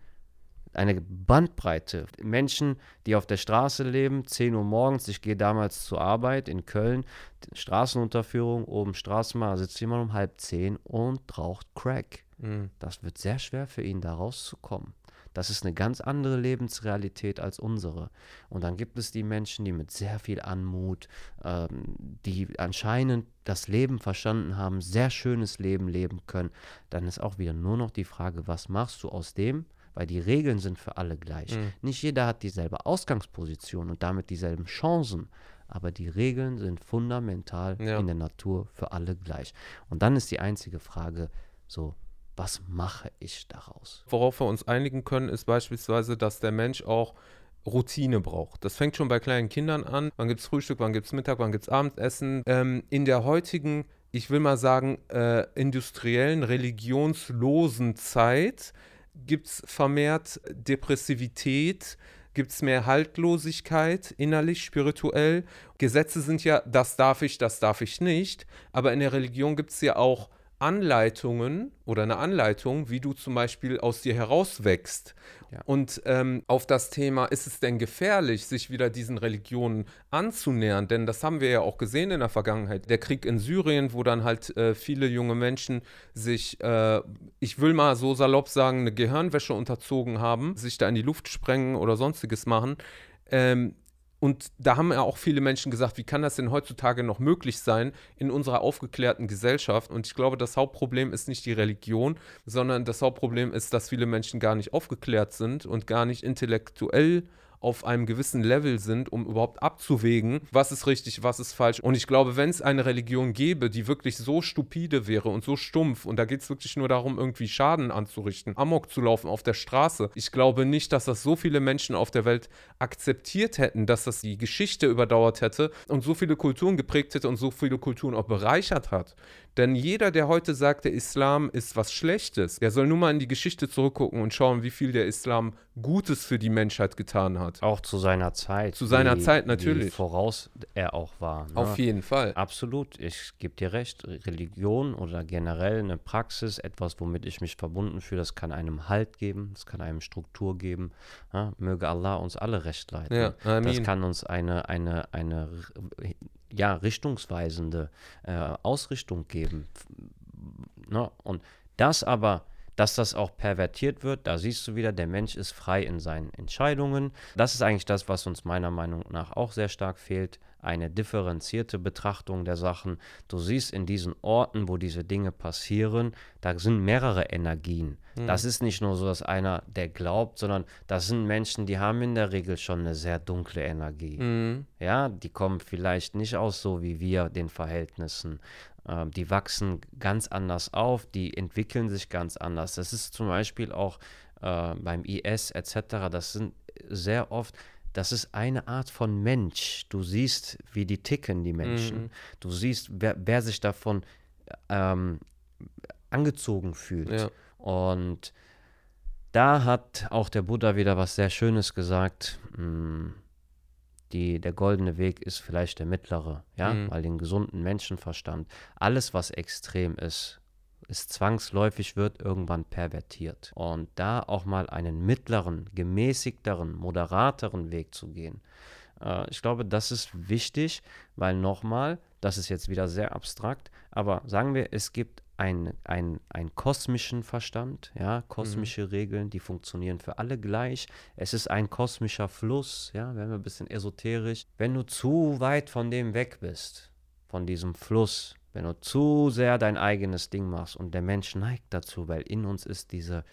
eine Bandbreite. Menschen, die auf der Straße leben, 10 Uhr morgens, ich gehe damals zur Arbeit in Köln, Straßenunterführung, oben Straßenbahn, sitzt jemand um halb zehn und raucht Crack. Mhm. Das wird sehr schwer für ihn, da rauszukommen. Das ist eine ganz andere Lebensrealität als unsere. Und dann gibt es die Menschen, die mit sehr viel Anmut, ähm, die anscheinend das Leben verstanden haben, sehr schönes Leben leben können. Dann ist auch wieder nur noch die Frage, was machst du aus dem? Weil die Regeln sind für alle gleich. Mhm. Nicht jeder hat dieselbe Ausgangsposition und damit dieselben Chancen. Aber die Regeln sind fundamental Ja. in der Natur für alle gleich. Und dann ist die einzige Frage so, was mache ich daraus? Worauf wir uns einigen können, ist beispielsweise, dass der Mensch auch Routine braucht. Das fängt schon bei kleinen Kindern an. Wann gibt es Frühstück, wann gibt es Mittag, wann gibt es Abendessen. Ähm, in der heutigen, ich will mal sagen, äh, industriellen, religionslosen Zeit gibt es vermehrt Depressivität, gibt es mehr Haltlosigkeit innerlich, spirituell. Gesetze sind ja, das darf ich, das darf ich nicht. Aber in der Religion gibt es ja auch Anleitungen oder eine Anleitung, wie du zum Beispiel aus dir herauswächst. Ja. Und ähm, auf das Thema, ist es denn gefährlich, sich wieder diesen Religionen anzunähern? Denn das haben wir ja auch gesehen in der Vergangenheit. Der Krieg in Syrien, wo dann halt äh, viele junge Menschen sich, äh, ich will mal so salopp sagen, eine Gehirnwäsche unterzogen haben, sich da in die Luft sprengen oder sonstiges machen. Ähm, und da haben ja auch viele Menschen gesagt, wie kann das denn heutzutage noch möglich sein in unserer aufgeklärten Gesellschaft? Und ich glaube, das Hauptproblem ist nicht die Religion, sondern das Hauptproblem ist, dass viele Menschen gar nicht aufgeklärt sind und gar nicht intellektuell auf einem gewissen Level sind, um überhaupt abzuwägen, was ist richtig, was ist falsch. Und ich glaube, wenn es eine Religion gäbe, die wirklich so stupide wäre und so stumpf, und da geht es wirklich nur darum, irgendwie Schaden anzurichten, Amok zu laufen auf der Straße, ich glaube nicht, dass das so viele Menschen auf der Welt akzeptiert hätten, dass das die Geschichte überdauert hätte und so viele Kulturen geprägt hätte und so viele Kulturen auch bereichert hat. Denn jeder, der heute sagt, der Islam ist was Schlechtes, der soll nur mal in die Geschichte zurückgucken und schauen, wie viel der Islam Gutes für die Menschheit getan hat. Auch zu seiner Zeit. Zu seiner wie, Zeit, Wie natürlich. voraus er auch war. Ne? Auf jeden Fall. Absolut, ich gebe dir recht. Religion oder generell eine Praxis, etwas, womit ich mich verbunden fühle, das kann einem Halt geben, das kann einem Struktur geben. Ja, möge Allah uns alle recht leiten. Ja, Das kann uns eine, eine, eine ja, richtungsweisende äh, Ausrichtung geben. Ne? Und das aber, dass das auch pervertiert wird, da siehst du wieder, der Mensch ist frei in seinen Entscheidungen. Das ist eigentlich das, was uns meiner Meinung nach auch sehr stark fehlt. Eine differenzierte Betrachtung der Sachen. Du siehst in diesen Orten, wo diese Dinge passieren, da sind mehrere Energien. Das ist nicht nur so, dass einer, der glaubt, sondern das sind Menschen, die haben in der Regel schon eine sehr dunkle Energie. Mhm. Ja, die kommen vielleicht nicht aus so wie wir den Verhältnissen. Ähm, die wachsen ganz anders auf, die entwickeln sich ganz anders. Das ist zum Beispiel auch äh, beim IS etc. Das sind sehr oft, das ist eine Art von Mensch. Du siehst, wie die ticken, die Menschen. Mhm. Du siehst, wer, wer sich davon ähm, angezogen fühlt. Ja. Und da hat auch der Buddha wieder was sehr Schönes gesagt. Mm, Die, der goldene Weg ist vielleicht der mittlere, ja, Mhm. weil den gesunden Menschenverstand, alles, was extrem ist, es zwangsläufig wird irgendwann pervertiert. Und da auch mal einen mittleren, gemäßigteren, moderateren Weg zu gehen. Äh, ich glaube, das ist wichtig, weil nochmal, das ist jetzt wieder sehr abstrakt, aber sagen wir, es gibt einen ein kosmischen Verstand, ja, kosmische mhm. Regeln, die funktionieren für alle gleich. Es ist ein kosmischer Fluss, ja, werden wir ein bisschen esoterisch. Wenn du zu weit von dem weg bist, von diesem Fluss, wenn du zu sehr dein eigenes Ding machst und der Mensch neigt dazu, weil in uns ist diese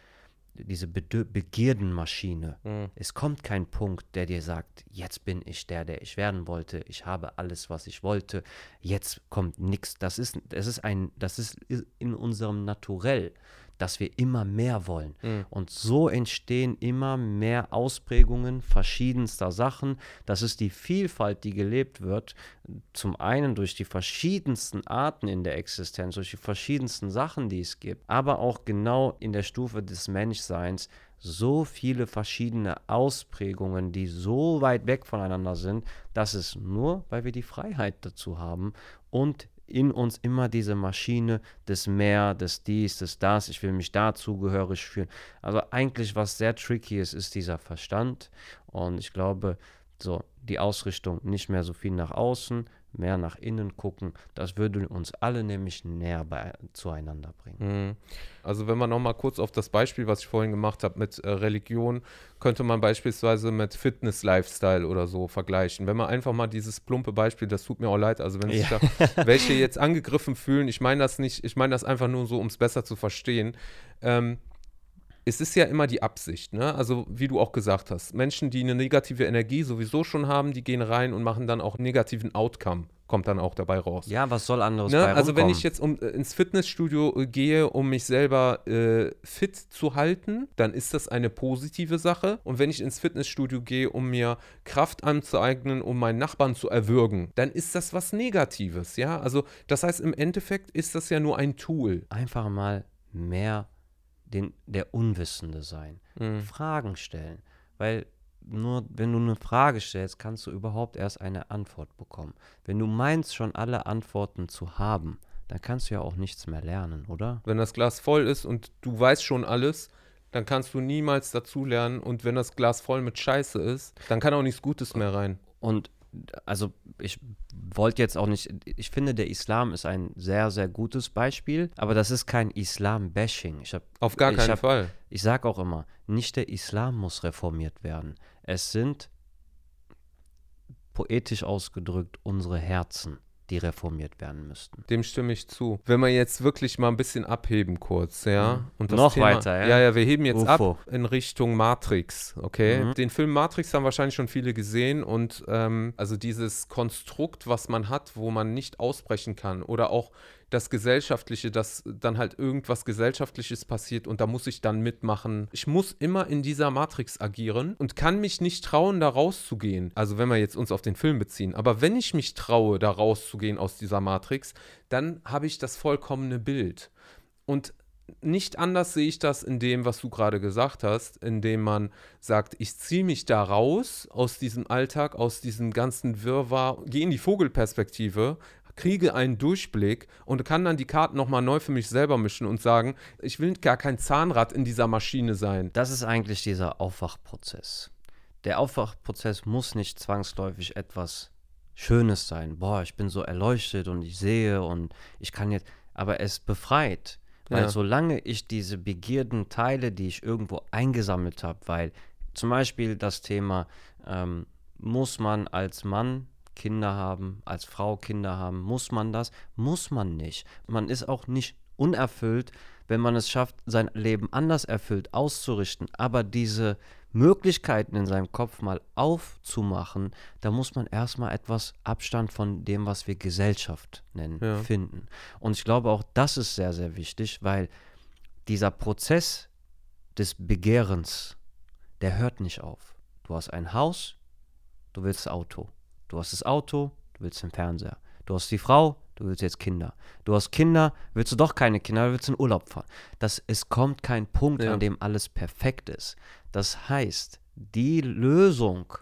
diese Be Begierdenmaschine. Mhm. Es kommt kein Punkt, der dir sagt, jetzt bin ich der, der ich werden wollte. Ich habe alles, was ich wollte. Jetzt kommt nichts. Das ist, das ist ein, das ist in unserem Naturell dass wir immer mehr wollen. Mhm. Und so entstehen immer mehr Ausprägungen verschiedenster Sachen. Das ist die Vielfalt, die gelebt wird. Zum einen durch die verschiedensten Arten in der Existenz, durch die verschiedensten Sachen, die es gibt, aber auch genau in der Stufe des Menschseins so viele verschiedene Ausprägungen, die so weit weg voneinander sind, dass es nur, weil wir die Freiheit dazu haben und in uns immer diese Maschine des Mehr, des Dies, des Das, ich will mich da zugehörig fühlen. Also eigentlich was sehr tricky ist, ist dieser Verstand und ich glaube, so die Ausrichtung nicht mehr so viel nach außen, mehr nach innen gucken. Das würde uns alle nämlich näher bei, zueinander bringen. Mhm. Also wenn man noch mal kurz auf das Beispiel, was ich vorhin gemacht habe mit äh, Religion, könnte man beispielsweise mit Fitness-Lifestyle oder so vergleichen. Wenn man einfach mal dieses plumpe Beispiel, das tut mir auch leid, also wenn sich ja. da [LAUGHS] welche jetzt angegriffen fühlen, ich meine das nicht, ich meine das einfach nur so, um es besser zu verstehen. Ähm, es ist ja immer die Absicht, ne? Also, wie du auch gesagt hast, Menschen, die eine negative Energie sowieso schon haben, die gehen rein und machen dann auch negativen Outcome kommt dann auch dabei raus. Ja, was soll anderes ne? Also wenn ich jetzt um, äh, ins Fitnessstudio äh, gehe, um mich selber äh, fit zu halten, dann ist das eine positive Sache. Und wenn ich ins Fitnessstudio gehe, um mir Kraft anzueignen, um meinen Nachbarn zu erwürgen, dann ist das was Negatives, ja. Also das heißt, im Endeffekt ist das ja nur ein Tool. Einfach mal mehr den, der Unwissende sein. Mhm. Fragen stellen. Weil nur wenn du eine Frage stellst, kannst du überhaupt erst eine Antwort bekommen. Wenn du meinst, schon alle Antworten zu haben, dann kannst du ja auch nichts mehr lernen, oder? Wenn das Glas voll ist und du weißt schon alles, dann kannst du niemals dazulernen. Und wenn das Glas voll mit Scheiße ist, dann kann auch nichts Gutes mehr rein. Und also ich wollte jetzt auch nicht, ich finde, der Islam ist ein sehr, sehr gutes Beispiel, aber das ist kein Islam-Bashing. Auf gar keinen hab, Fall. Ich sage auch immer, nicht der Islam muss reformiert werden. Es sind, poetisch ausgedrückt, unsere Herzen die reformiert werden müssten. Dem stimme ich zu. Wenn wir jetzt wirklich mal ein bisschen abheben kurz, ja. Mhm. Und Noch Thema, weiter, ja. Ja, ja, wir heben jetzt UFO. ab in Richtung Matrix, okay? Mhm. Den Film Matrix haben wahrscheinlich schon viele gesehen und ähm, also dieses Konstrukt, was man hat, wo man nicht ausbrechen kann oder auch das Gesellschaftliche, dass dann halt irgendwas Gesellschaftliches passiert und da muss ich dann mitmachen. Ich muss immer in dieser Matrix agieren und kann mich nicht trauen, da rauszugehen. Also wenn wir jetzt uns auf den Film beziehen. Aber wenn ich mich traue, da rauszugehen aus dieser Matrix, dann habe ich das vollkommene Bild. Und nicht anders sehe ich das in dem, was du gerade gesagt hast, indem man sagt, ich ziehe mich da raus aus diesem Alltag, aus diesem ganzen Wirrwarr, gehe in die Vogelperspektive, kriege einen Durchblick und kann dann die Karten nochmal neu für mich selber mischen und sagen, ich will gar kein Zahnrad in dieser Maschine sein. Das ist eigentlich dieser Aufwachprozess. Der Aufwachprozess muss nicht zwangsläufig etwas Schönes sein. Boah, ich bin so erleuchtet und ich sehe und ich kann jetzt, aber es befreit. Weil ja. solange ich diese Begierden teile, die ich irgendwo eingesammelt habe, weil zum Beispiel das Thema, ähm, muss man als Mann Kinder haben, als Frau Kinder haben. Muss man das? Muss man nicht. Man ist auch nicht unerfüllt, wenn man es schafft, sein Leben anders erfüllt auszurichten. Aber diese Möglichkeiten in seinem Kopf mal aufzumachen, da muss man erstmal etwas Abstand von dem, was wir Gesellschaft nennen, ja. finden. Und ich glaube auch, das ist sehr, sehr wichtig, weil dieser Prozess des Begehrens, der hört nicht auf. Du hast ein Haus, du willst Auto. Du hast das Auto, du willst den Fernseher. Du hast die Frau, du willst jetzt Kinder. Du hast Kinder, willst du doch keine Kinder, du willst in Urlaub fahren. Das, es kommt kein Punkt, ja. an dem alles perfekt ist. Das heißt, die Lösung,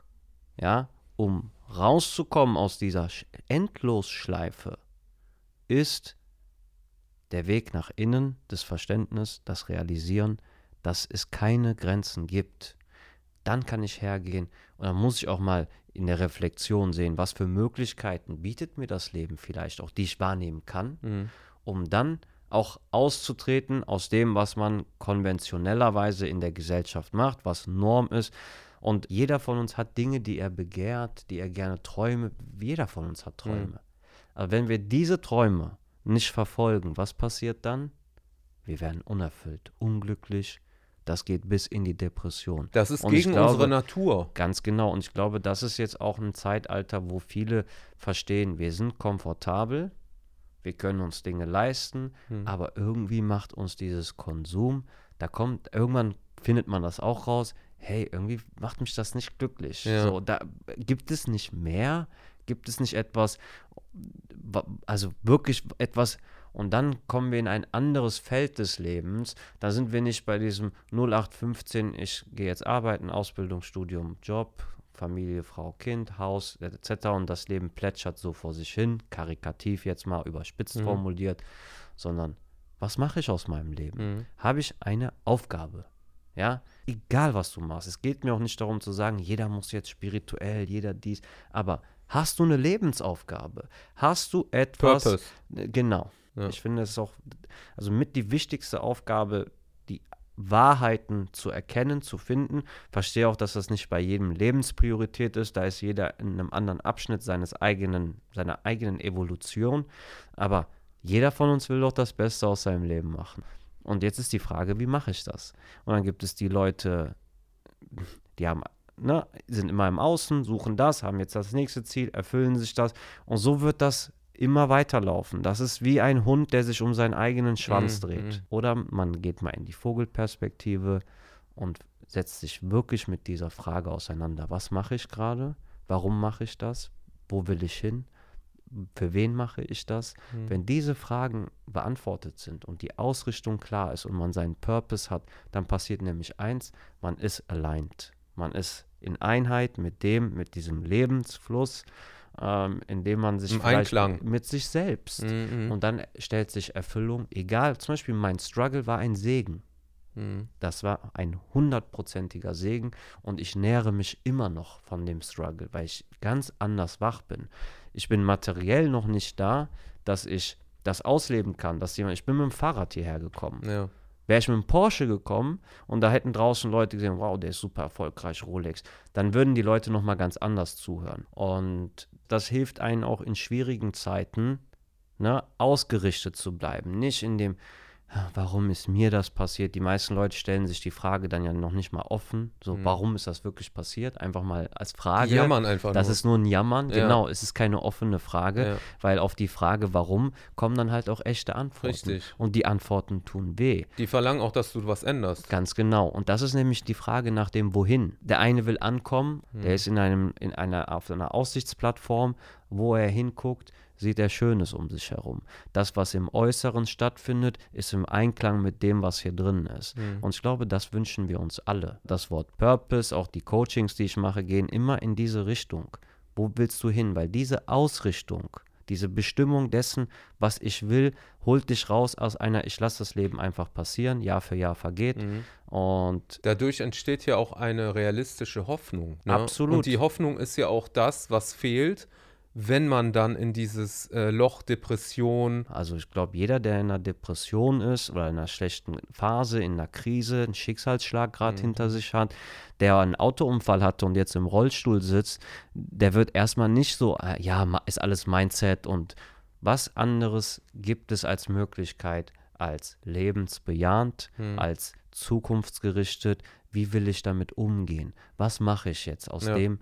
ja, um rauszukommen aus dieser Endlosschleife, ist der Weg nach innen, das Verständnis, das Realisieren, dass es keine Grenzen gibt. Dann kann ich hergehen und dann muss ich auch mal in der Reflexion sehen, was für Möglichkeiten bietet mir das Leben vielleicht auch, die ich wahrnehmen kann, Mhm. um dann auch auszutreten aus dem, was man konventionellerweise in der Gesellschaft macht, was Norm ist. Und jeder von uns hat Dinge, die er begehrt, die er gerne träume. Jeder von uns hat Träume. Aber wenn wir diese Träume nicht verfolgen, was passiert dann? Wir werden unerfüllt, unglücklich. Das geht bis in die Depression. Das ist Und gegen glaube- unsere Natur. Ganz genau. Und ich glaube, das ist jetzt auch ein Zeitalter, wo viele verstehen, wir sind komfortabel, wir können uns Dinge leisten, Hm. aber irgendwie macht uns dieses Konsum, da kommt, irgendwann findet man das auch raus, hey, irgendwie macht mich das nicht glücklich. Ja. So, da gibt es nicht mehr, gibt es nicht etwas, wa- also wirklich etwas, und dann kommen wir in ein anderes Feld des Lebens. Da sind wir nicht bei diesem 0815, ich gehe jetzt arbeiten, Ausbildung, Studium, Job, Familie, Frau, Kind, Haus, etc. Und das Leben plätschert so vor sich hin, karikativ jetzt mal überspitzt Mhm. formuliert, sondern was mache ich aus meinem Leben? Mhm. Habe ich eine Aufgabe? Ja, egal was du machst. Es geht mir auch nicht darum zu sagen, jeder muss jetzt spirituell, jeder dies, aber hast du eine Lebensaufgabe? Hast du etwas? Purpose. Genau. Ja. Ich finde, es auch, also mit die wichtigste Aufgabe, die Wahrheiten zu erkennen, zu finden. Verstehe auch, dass das nicht bei jedem Lebenspriorität ist. Da ist jeder in einem anderen Abschnitt seines eigenen, seiner eigenen Evolution. Aber jeder von uns will doch das Beste aus seinem Leben machen. Und jetzt ist die Frage, wie mache ich das? Und dann gibt es die Leute, die haben, ne, sind immer im Außen, suchen das, haben jetzt das nächste Ziel, erfüllen sich das. Und so wird das immer weiterlaufen. Das ist wie ein Hund, der sich um seinen eigenen Schwanz Mhm, dreht. mhm. Oder man geht mal in die Vogelperspektive und setzt sich wirklich mit dieser Frage auseinander. Was mache ich gerade? Warum mache ich das? Wo will ich hin? Für wen mache ich das? Mhm. Wenn diese Fragen beantwortet sind und die Ausrichtung klar ist und man seinen Purpose hat, dann passiert nämlich eins, man ist aligned. Man ist in Einheit mit dem, mit diesem Lebensfluss, ähm, in dem man sich Im vielleicht Einklang. mit sich selbst Mhm. und dann stellt sich Erfüllung, egal, zum Beispiel mein Struggle war ein Segen. Mhm. Das war ein hundertprozentiger Segen und ich nähere mich immer noch von dem Struggle, weil ich ganz anders wach bin. Ich bin materiell noch nicht da, dass ich das ausleben kann, dass jemand, ich bin mit dem Fahrrad hierher gekommen. Ja. Wäre ich mit dem Porsche gekommen und da hätten draußen Leute gesehen, wow, der ist super erfolgreich, Rolex, dann würden die Leute nochmal ganz anders zuhören. Und das hilft einen auch in schwierigen Zeiten, ne, ausgerichtet zu bleiben. Nicht in dem, "Ah, warum ist mir das passiert? Die meisten Leute stellen sich die Frage dann ja noch nicht mal offen. So, Mhm. warum ist das wirklich passiert? Einfach mal als Frage. Die jammern einfach Das nur. ist nur ein Jammern, Ja. genau. Es ist keine offene Frage, Ja. weil auf die Frage, warum, kommen dann halt auch echte Antworten. Richtig. Und die Antworten tun weh. Die verlangen auch, dass du was änderst. Ganz genau. Und das ist nämlich die Frage nach dem Wohin. Der eine will ankommen, der ist in einem, in einer, auf einer Aussichtsplattform, wo er hinguckt, sieht er Schönes um sich herum. Das, was im Äußeren stattfindet, ist im Einklang mit dem, was hier drin ist. Und ich glaube, das wünschen wir uns alle. Das Wort Purpose, auch die Coachings, die ich mache, gehen immer in diese Richtung. Wo willst du hin? Weil diese Ausrichtung, diese Bestimmung dessen, was ich will, holt dich raus aus einer, ich lasse das Leben einfach passieren, Jahr für Jahr vergeht. Mhm. Und Dadurch entsteht ja auch eine realistische Hoffnung. Ne? Absolut. Und die Hoffnung ist ja auch das, was fehlt, wenn man dann in dieses äh, Loch Depression. also ich glaube, jeder, der in einer Depression ist oder in einer schlechten Phase, in einer Krise, einen Schicksalsschlag gerade hinter sich hat, der einen Autounfall hatte und jetzt im Rollstuhl sitzt, der wird erstmal nicht so, äh, ja, ist alles Mindset und was anderes gibt es als Möglichkeit, als lebensbejahend, als zukunftsgerichtet, wie will ich damit umgehen? Was mache ich jetzt aus Ja. dem,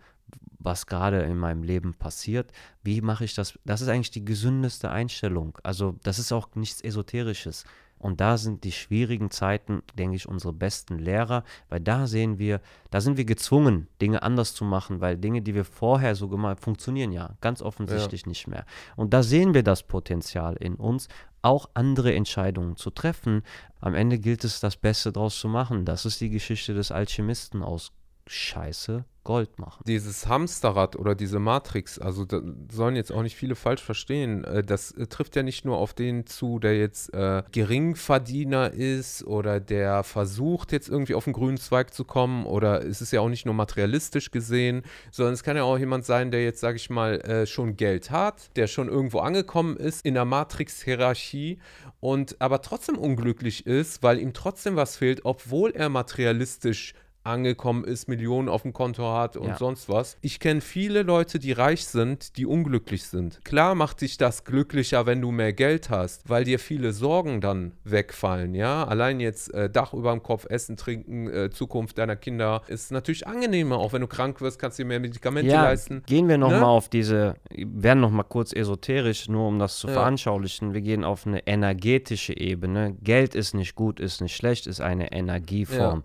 was gerade in meinem Leben passiert? Wie mache ich das? Das ist eigentlich die gesündeste Einstellung. Also das ist auch nichts Esoterisches. Und da sind die schwierigen Zeiten, denke ich, unsere besten Lehrer, weil da sehen wir, da sind wir gezwungen, Dinge anders zu machen, weil Dinge, die wir vorher so gemacht funktionieren ja ganz offensichtlich nicht mehr. Und da sehen wir das Potenzial in uns, auch andere Entscheidungen zu treffen. Am Ende gilt es, das Beste draus zu machen. Das ist die Geschichte des Alchemisten aus Scheiße, Gold machen. Dieses Hamsterrad oder diese Matrix, also da sollen jetzt auch nicht viele falsch verstehen. äh, Das äh, trifft ja nicht nur auf den zu, der jetzt äh, Geringverdiener ist oder der versucht jetzt irgendwie auf den grünen Zweig zu kommen oder es ist ja auch nicht nur materialistisch gesehen, sondern es kann ja auch jemand sein, der jetzt, sage ich mal, äh, schon Geld hat, der schon irgendwo angekommen ist in der Matrix-Hierarchie und aber trotzdem unglücklich ist, weil ihm trotzdem was fehlt, obwohl er materialistisch angekommen ist, Millionen auf dem Konto hat und Ja. sonst was. Ich kenne viele Leute, die reich sind, die unglücklich sind. Klar macht dich das glücklicher, wenn du mehr Geld hast, weil dir viele Sorgen dann wegfallen, ja. Allein jetzt äh, Dach über dem Kopf, Essen, Trinken, äh, Zukunft deiner Kinder ist natürlich angenehmer. Auch wenn du krank wirst, kannst du dir mehr Medikamente Ja, leisten. gehen wir nochmal Ne? auf diese, werden nochmal kurz esoterisch, nur um das zu Ja. veranschaulichen. Wir gehen auf eine energetische Ebene. Geld ist nicht gut, ist nicht schlecht, ist eine Energieform.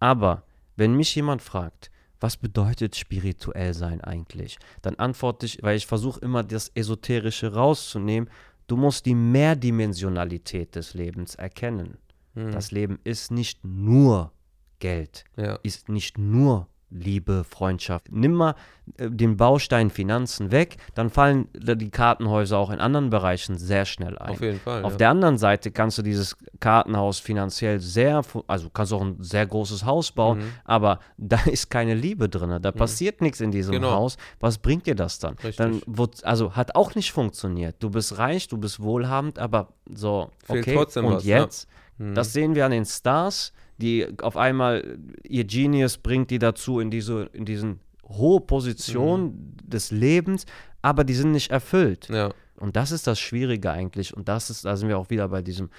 Aber wenn mich jemand fragt, was bedeutet spirituell sein eigentlich? Dann antworte ich, weil ich versuche immer das Esoterische rauszunehmen, du musst die Mehrdimensionalität des Lebens erkennen. Hm. Das Leben ist nicht nur Geld Ja. ist nicht nur Liebe, Freundschaft. Nimm mal äh, den Baustein Finanzen weg, dann fallen die Kartenhäuser auch in anderen Bereichen sehr schnell ein. Auf jeden Fall. Auf ja. der anderen Seite kannst du dieses Kartenhaus finanziell sehr, also kannst auch ein sehr großes Haus bauen, Mhm. aber [LAUGHS] da ist keine Liebe drin, da passiert nichts in diesem Genau. Haus. Was bringt dir das dann? Richtig. Dann wird, also hat auch nicht funktioniert. Du bist reich, du bist wohlhabend, aber so, Fehlt okay, und was, ja. jetzt? Das sehen wir an den Stars, die auf einmal ihr Genius bringt die dazu in diese in diesen hohe Position des Lebens, aber die sind nicht erfüllt. ja. Und das ist das Schwierige eigentlich. Und das ist, da sind wir auch wieder bei diesem,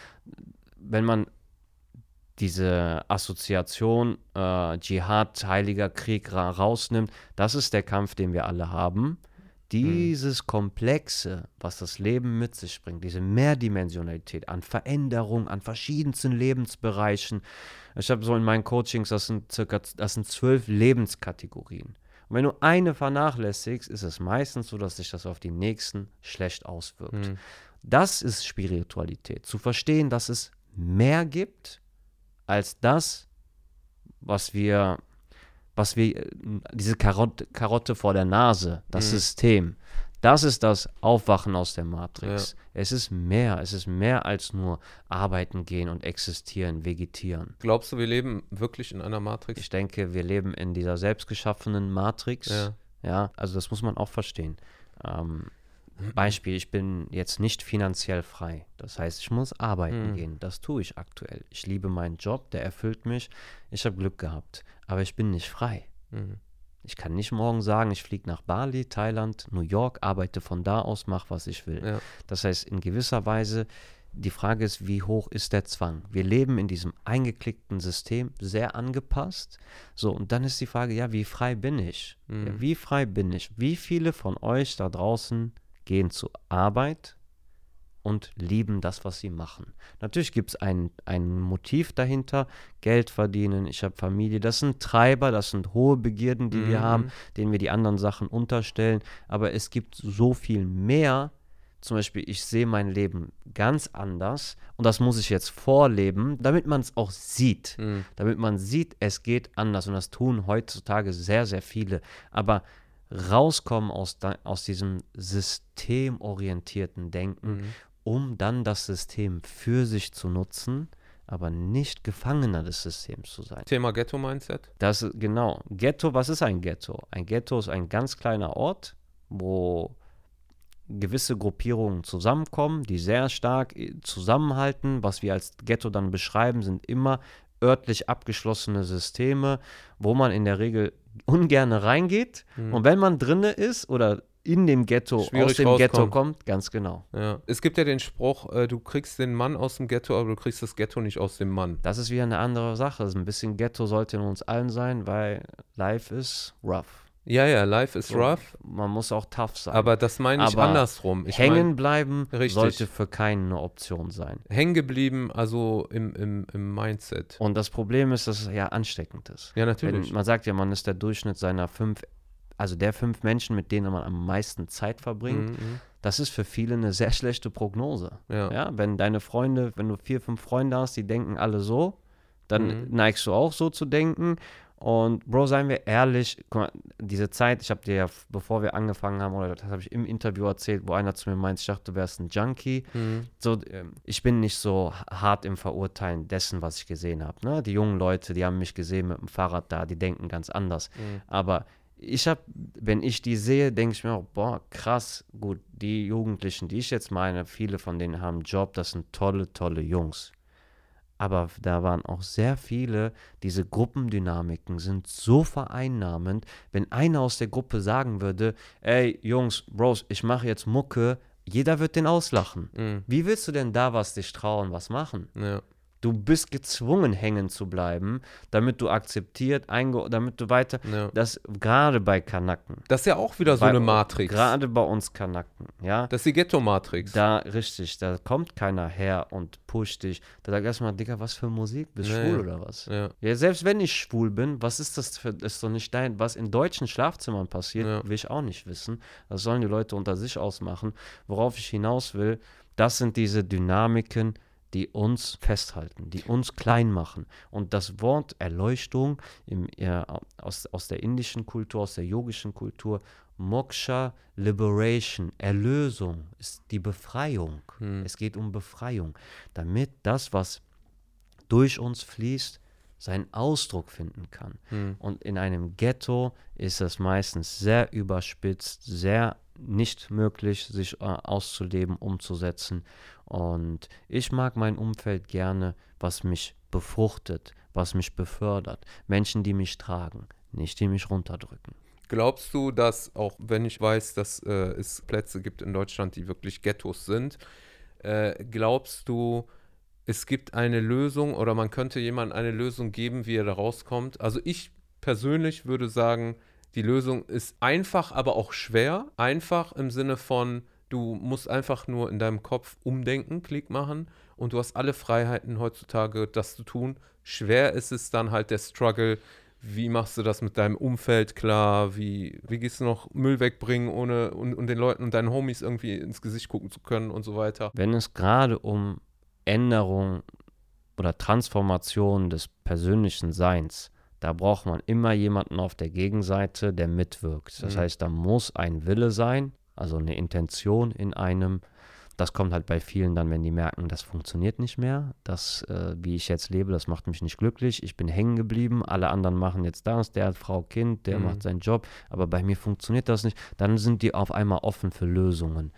wenn man diese Assoziation äh, Dschihad, Heiliger Krieg ra rausnimmt, das ist der Kampf, den wir alle haben. Dieses Komplexe, was das Leben mit sich bringt, diese Mehrdimensionalität an Veränderung, an verschiedensten Lebensbereichen. Ich habe so in meinen Coachings, das sind circa, das sind zwölf Lebenskategorien. Und wenn du eine vernachlässigst, ist es meistens so, dass sich das auf die nächsten schlecht auswirkt. Das ist Spiritualität. Zu verstehen, dass es mehr gibt als das, was wir, was wir, äh, diese Karotte, Karotte vor der Nase, das System. Das ist das Aufwachen aus der Matrix. Es ist mehr, es ist mehr als nur arbeiten gehen und existieren, vegetieren. Glaubst du, wir leben wirklich in einer Matrix? Ich denke, wir leben in dieser selbstgeschaffenen Matrix. Ja. Ja, also das muss man auch verstehen. Ähm, Beispiel, ich bin jetzt nicht finanziell frei. Das heißt, ich muss arbeiten gehen. Das tue ich aktuell. Ich liebe meinen Job, der erfüllt mich. Ich habe Glück gehabt. Aber ich bin nicht frei. Mhm. Ich kann nicht morgen sagen, ich fliege nach Bali, Thailand, New York, arbeite von da aus, mache, was ich will. Ja. Das heißt, in gewisser Weise, die Frage ist, wie hoch ist der Zwang? Wir leben in diesem eingeklickten System, sehr angepasst. So, und dann ist die Frage, ja, wie frei bin ich? Ja, wie frei bin ich? Wie viele von euch da draußen gehen zur Arbeit und lieben das, was sie machen. Natürlich gibt es ein, ein Motiv dahinter, Geld verdienen, ich habe Familie, das sind Treiber, das sind hohe Begierden, die wir haben, denen wir die anderen Sachen unterstellen, aber es gibt so viel mehr, zum Beispiel, ich sehe mein Leben ganz anders und das muss ich jetzt vorleben, damit man es auch sieht. Damit man sieht, es geht anders und das tun heutzutage sehr, sehr viele. Aber rauskommen aus, aus diesem systemorientierten Denken, um dann das System für sich zu nutzen, aber nicht Gefangener des Systems zu sein. Thema Ghetto-Mindset. Das genau. Ghetto, was ist ein Ghetto? Ein Ghetto ist ein ganz kleiner Ort, wo gewisse Gruppierungen zusammenkommen, die sehr stark äh, zusammenhalten. Was wir als Ghetto dann beschreiben, sind immer örtlich abgeschlossene Systeme, wo man in der Regel ungern reingeht. Und wenn man drinne ist oder in dem Ghetto, Schwierig aus dem Ghetto rauskommt. kommt, ganz genau. Ja. Es gibt ja den Spruch, äh, du kriegst den Mann aus dem Ghetto, aber du kriegst das Ghetto nicht aus dem Mann. Das ist wieder eine andere Sache. Also ein bisschen Ghetto sollte in uns allen sein, weil life is rough. Ja, ja, life is rough, Man muss auch tough sein. aber das meine ich Aber andersrum. Ich hängen mein, bleiben Richtig. sollte für keinen eine Option sein. hängen geblieben, also im, im, im Mindset. Und das Problem ist, dass es ja ansteckend ist. Ja, natürlich. Wenn, man sagt ja, man ist der Durchschnitt seiner fünf, also der fünf Menschen, mit denen man am meisten Zeit verbringt. Mhm, Das ist für viele eine sehr schlechte Prognose. Ja. Ja, wenn deine Freunde, wenn du vier, fünf Freunde hast, die denken alle so, dann Mhm. neigst du auch so zu denken. Und Bro, seien wir ehrlich, guck mal, diese Zeit, ich habe dir ja, bevor wir angefangen haben, oder das habe ich im Interview erzählt, wo einer zu mir meint, ich dachte, du wärst ein Junkie. Mhm. So, ähm, ich bin nicht so hart im Verurteilen dessen, was ich gesehen habe. Ne? Die jungen Leute, die haben mich gesehen mit dem Fahrrad da, die denken ganz anders. Mhm. Aber ich habe, wenn ich die sehe, denke ich mir auch, boah, krass, gut, die Jugendlichen, die ich jetzt meine, viele von denen haben einen Job, das sind tolle, tolle Jungs. Aber da waren auch sehr viele, diese Gruppendynamiken sind so vereinnahmend, wenn einer aus der Gruppe sagen würde, ey Jungs, Bros, ich mache jetzt Mucke, jeder wird den auslachen. Mhm. Wie willst du denn da was dich trauen, was machen? Ja. Du bist gezwungen, hängen zu bleiben, damit du akzeptiert, damit du weiter. Ja. Das gerade bei Kanaken. Das ist ja auch wieder so Bei- eine Matrix. Gerade bei uns Kanaken, ja. Das ist die Ghetto-Matrix. Da, richtig, da kommt keiner her und pusht dich. Da sagt erstmal, Digga, was für Musik? Bist du Ja, schwul oder was? Ja. Ja, selbst wenn ich schwul bin, was ist das für, ist doch nicht dein, was in deutschen Schlafzimmern passiert, Ja. will ich auch nicht wissen. Das sollen die Leute unter sich ausmachen. Worauf ich hinaus will, das sind diese Dynamiken, die uns festhalten, die uns klein machen. Und das Wort Erleuchtung im, ja, aus, aus der indischen Kultur, aus der yogischen Kultur, Moksha, Liberation, Erlösung, ist die Befreiung. Hm. Es geht um Befreiung, damit das, was durch uns fließt, seinen Ausdruck finden kann. Hm. Und in einem Ghetto ist es meistens sehr überspitzt, sehr nicht möglich, sich äh, auszuleben, umzusetzen. Und ich mag mein Umfeld gerne, was mich befruchtet, was mich befördert. Menschen, die mich tragen, nicht die mich runterdrücken. Glaubst du, dass, auch wenn ich weiß, dass äh, es Plätze gibt in Deutschland, die wirklich Ghettos sind, äh, glaubst du, es gibt eine Lösung oder man könnte jemandem eine Lösung geben, wie er da rauskommt? Also ich persönlich würde sagen, die Lösung ist einfach, aber auch schwer. Einfach im Sinne von, du musst einfach nur in deinem Kopf umdenken, Klick machen und du hast alle Freiheiten heutzutage, das zu tun. Schwer ist es dann halt der Struggle, wie machst du das mit deinem Umfeld klar? Wie, wie gehst du noch Müll wegbringen, ohne und, und den Leuten und deinen Homies irgendwie ins Gesicht gucken zu können und so weiter? Wenn es gerade um Änderung oder Transformation des persönlichen Seins, da braucht man immer jemanden auf der Gegenseite, der mitwirkt. Das Mhm. heißt, da muss ein Wille sein, also eine Intention in einem. Das kommt halt bei vielen dann, wenn die merken, das funktioniert nicht mehr. Das, äh, wie ich jetzt lebe, das macht mich nicht glücklich. Ich bin hängen geblieben. Alle anderen machen jetzt das. Der hat Frau, Kind, der Mhm. macht seinen Job. Aber bei mir funktioniert das nicht. Dann sind die auf einmal offen für Lösungen.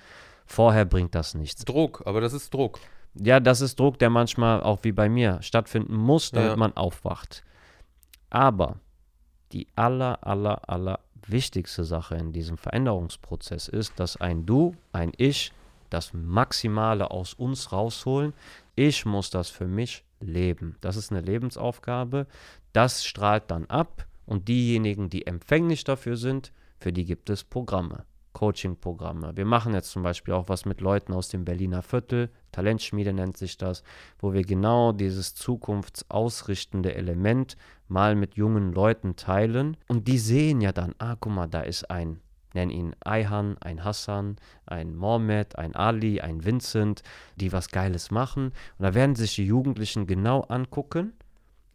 Vorher bringt das nichts. Druck, aber das ist Druck. Ja, das ist Druck, der manchmal auch wie bei mir stattfinden muss, damit Ja. man aufwacht. Aber die aller, aller, aller wichtigste Sache in diesem Veränderungsprozess ist, dass ein Du, ein Ich, das Maximale aus uns rausholen. Ich muss das für mich leben. Das ist eine Lebensaufgabe. Das strahlt dann ab und diejenigen, die empfänglich dafür sind, für die gibt es Programme. Coaching-Programme. Wir machen jetzt zum Beispiel auch was mit Leuten aus dem Berliner Viertel, Talentschmiede nennt sich das, wo wir genau dieses zukunftsausrichtende Element mal mit jungen Leuten teilen. Und die sehen ja dann, ah, guck mal, da ist ein, nenn ihn Ayhan, ein Hassan, ein Mohammed, ein Ali, ein Vincent, die was Geiles machen. Und da werden sich die Jugendlichen genau angucken,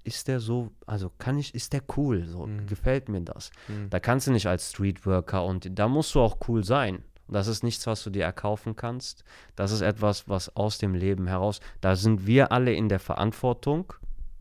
ist der so, also kann ich, ist der cool, so Mhm. gefällt mir das. Mhm. Da kannst du nicht als Streetworker und da musst du auch cool sein. Das ist nichts, was du dir erkaufen kannst. Das ist etwas, was aus dem Leben heraus, da sind wir alle in der Verantwortung,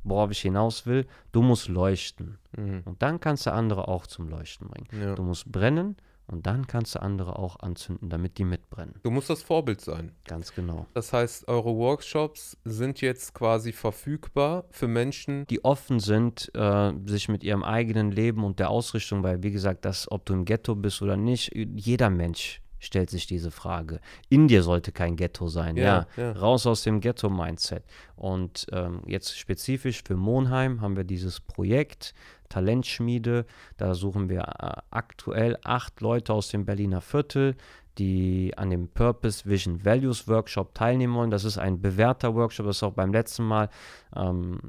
worauf ich hinaus will. Du musst leuchten. Mhm. Und dann kannst du andere auch zum Leuchten bringen. Ja. Du musst brennen und dann kannst du andere auch anzünden, damit die mitbrennen. Du musst das Vorbild sein. Ganz genau. Das heißt, eure Workshops sind jetzt quasi verfügbar für Menschen. die offen sind, äh, sich mit ihrem eigenen Leben und der Ausrichtung, weil wie gesagt, das, ob du im Ghetto bist oder nicht, jeder Mensch stellt sich diese Frage. Indien sollte kein Ghetto sein, ja. Ja, ja. Raus aus dem Ghetto-Mindset. Und ähm, jetzt spezifisch für Monheim haben wir dieses Projekt Talentschmiede. Da suchen wir äh, aktuell acht Leute aus dem Berliner Viertel, die an dem Purpose Vision Values Workshop teilnehmen wollen. Das ist ein bewährter Workshop, das ist auch beim letzten Mal. Ähm,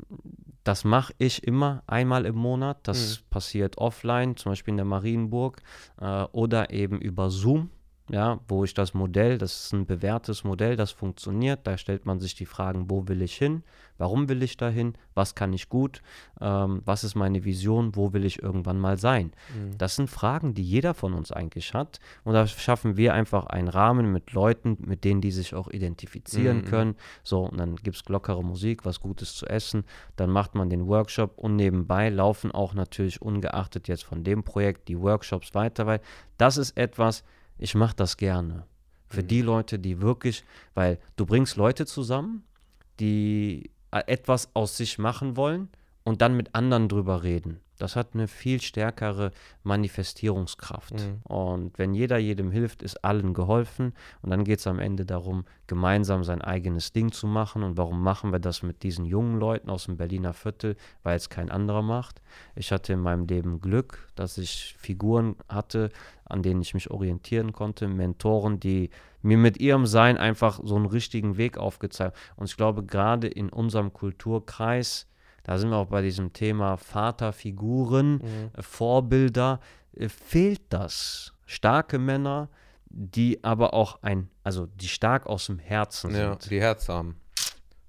das mache ich immer einmal im Monat. Das passiert offline, zum Beispiel in der Marienburg äh, oder eben über Zoom. Ja, wo ich das Modell, das ist ein bewährtes Modell, das funktioniert. Da stellt man sich die Fragen, wo will ich hin, warum will ich dahin, was kann ich gut, ähm, was ist meine Vision, wo will ich irgendwann mal sein. Mhm. Das sind Fragen, die jeder von uns eigentlich hat. Und da schaffen wir einfach einen Rahmen mit Leuten, mit denen die sich auch identifizieren mhm. können. So, und dann gibt es lockere Musik, was Gutes zu essen. Dann macht man den Workshop und nebenbei laufen auch natürlich ungeachtet jetzt von dem Projekt die Workshops weiter, weil das ist etwas, ich mache das gerne. Für mhm. die Leute, die wirklich, weil du bringst Leute zusammen, die äh, etwas aus sich machen wollen und dann mit anderen drüber reden. Das hat eine viel stärkere Manifestierungskraft. Mhm. Und wenn jeder jedem hilft, ist allen geholfen. Und dann geht es am Ende darum, gemeinsam sein eigenes Ding zu machen. Und warum machen wir das mit diesen jungen Leuten aus dem Berliner Viertel? Weil es kein anderer macht. Ich hatte in meinem Leben Glück, dass ich Figuren hatte, an denen ich mich orientieren konnte, Mentoren, die mir mit ihrem Sein einfach so einen richtigen Weg aufgezeigt haben. Und ich glaube, gerade in unserem Kulturkreis, da sind wir auch bei diesem Thema Vaterfiguren, mhm. Äh, Vorbilder, äh, fehlt das. Starke Männer, die aber auch ein, also die stark aus dem Herzen ja, sind. die Herz haben.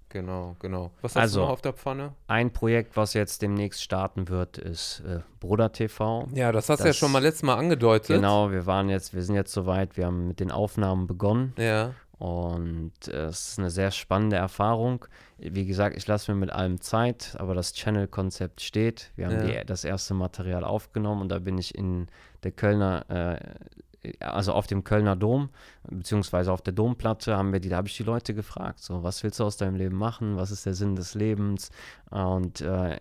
Genau, genau. Was hast also, du noch auf der Pfanne? Ein Projekt, was jetzt demnächst starten wird, ist äh, Bruder TV. Ja, das hast du ja schon mal letztes Mal angedeutet. Genau, wir waren jetzt, wir sind jetzt soweit, wir haben mit den Aufnahmen begonnen. Ja. Und äh, es ist eine sehr spannende Erfahrung. Wie gesagt, ich lasse mir mit allem Zeit, aber das Channel-Konzept steht. Wir haben ja. die, das erste Material aufgenommen und da bin ich in der Kölner äh, also auf dem Kölner Dom, beziehungsweise auf der Domplatte, haben wir die, da habe ich die Leute gefragt, so, was willst du aus deinem Leben machen? Was ist der Sinn des Lebens? Und äh,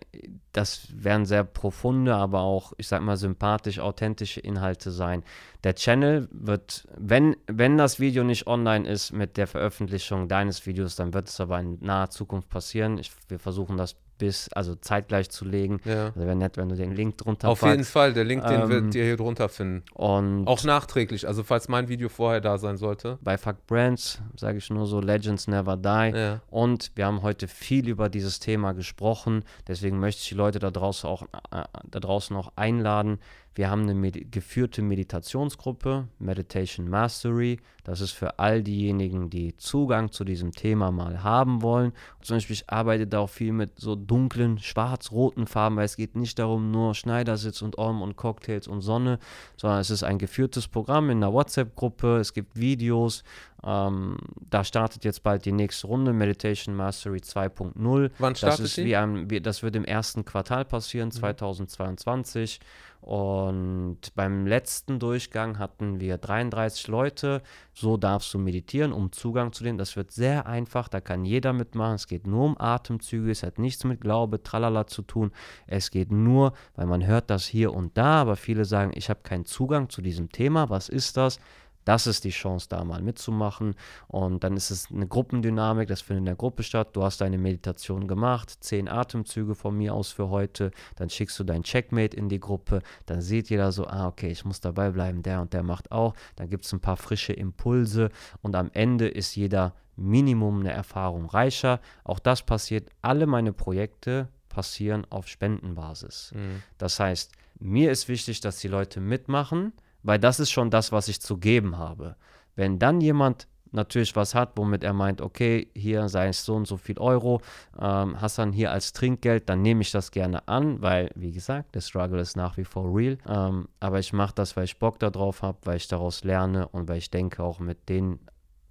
das werden sehr profunde, aber auch, ich sag mal, sympathisch, authentische Inhalte sein. Der Channel wird, wenn, wenn das Video nicht online ist mit der Veröffentlichung deines Videos, dann wird es aber in naher Zukunft passieren. Ich, wir versuchen das bis, also zeitgleich zu legen. Ja. Also wäre nett, wenn du den Link drunter Auf packst. jeden Fall, der Link, den ähm, wird ihr hier drunter finden. Und auch nachträglich, also falls mein Video vorher da sein sollte. Bei Fuck Brands sage ich nur so, Legends never die. Ja. Und wir haben heute viel über dieses Thema gesprochen. Deswegen möchte ich die Leute da draußen auch, äh, da draußen auch einladen. Wir haben eine Medi geführte Meditationsgruppe, Meditation Mastery. Das ist für all diejenigen, die Zugang zu diesem Thema mal haben wollen. Zum Beispiel, ich arbeite da auch viel mit so dunklen, schwarz-roten Farben, weil es geht nicht darum, nur Schneidersitz und Orm und Cocktails und Sonne, sondern es ist ein geführtes Programm in einer WhatsApp-Gruppe. Es gibt Videos. Ähm, da startet jetzt bald die nächste Runde, Meditation Mastery 2.0. Wann startet das ist wie ein, wie, Das wird im ersten Quartal passieren, mhm. 2022. Und beim letzten Durchgang hatten wir 33 Leute. So darfst du meditieren, um Zugang zu dem. Das wird sehr einfach, da kann jeder mitmachen. Es geht nur um Atemzüge, es hat nichts mit Glaube, tralala zu tun. Es geht nur, weil man hört das hier und da, aber viele sagen, ich habe keinen Zugang zu diesem Thema. Was ist das? Das ist die Chance, da mal mitzumachen. Und dann ist es eine Gruppendynamik, das findet in der Gruppe statt. Du hast deine Meditation gemacht, zehn Atemzüge von mir aus für heute. Dann schickst du dein Checkmate in die Gruppe. Dann sieht jeder so, ah, okay, ich muss dabei bleiben, der und der macht auch. Dann gibt es ein paar frische Impulse. Und am Ende ist jeder Minimum eine Erfahrung reicher. Auch das passiert. Alle meine Projekte passieren auf Spendenbasis. Mhm. Das heißt, mir ist wichtig, dass die Leute mitmachen weil das ist schon das, was ich zu geben habe. Wenn dann jemand natürlich was hat, womit er meint, okay, hier sei es so und so viel Euro, ähm, hast dann hier als Trinkgeld, dann nehme ich das gerne an, weil, wie gesagt, der Struggle ist nach wie vor real. Ähm, aber ich mache das, weil ich Bock darauf habe, weil ich daraus lerne und weil ich denke, auch mit den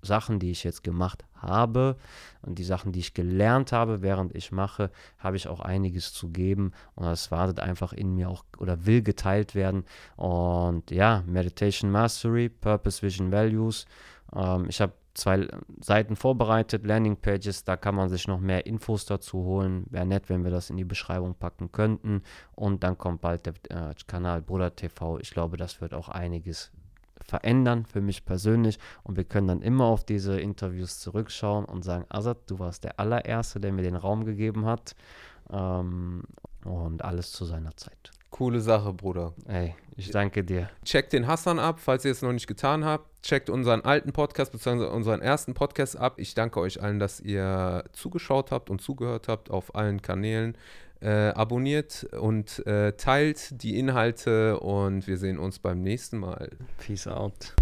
Sachen, die ich jetzt gemacht habe und die Sachen, die ich gelernt habe, während ich mache, habe ich auch einiges zu geben und das wartet einfach in mir auch oder will geteilt werden. Und ja, Meditation Mastery, Purpose, Vision, Values. Ähm, ich habe zwei Seiten vorbereitet, Landing Pages, da kann man sich noch mehr Infos dazu holen. Wäre nett, wenn wir das in die Beschreibung packen könnten. Und dann kommt bald der äh, Kanal Bruder TV. Ich glaube, das wird auch einiges verändern für mich persönlich und wir können dann immer auf diese Interviews zurückschauen und sagen, Azad, du warst der allererste, der mir den Raum gegeben hat ähm, und alles zu seiner Zeit. Coole Sache, Bruder. Ey, ich danke dir. Checkt den Hassan ab, falls ihr es noch nicht getan habt. Checkt unseren alten Podcast bzw. unseren ersten Podcast ab. Ich danke euch allen, dass ihr zugeschaut habt und zugehört habt auf allen Kanälen. Äh, abonniert und äh, teilt die Inhalte und wir sehen uns beim nächsten Mal. Peace out.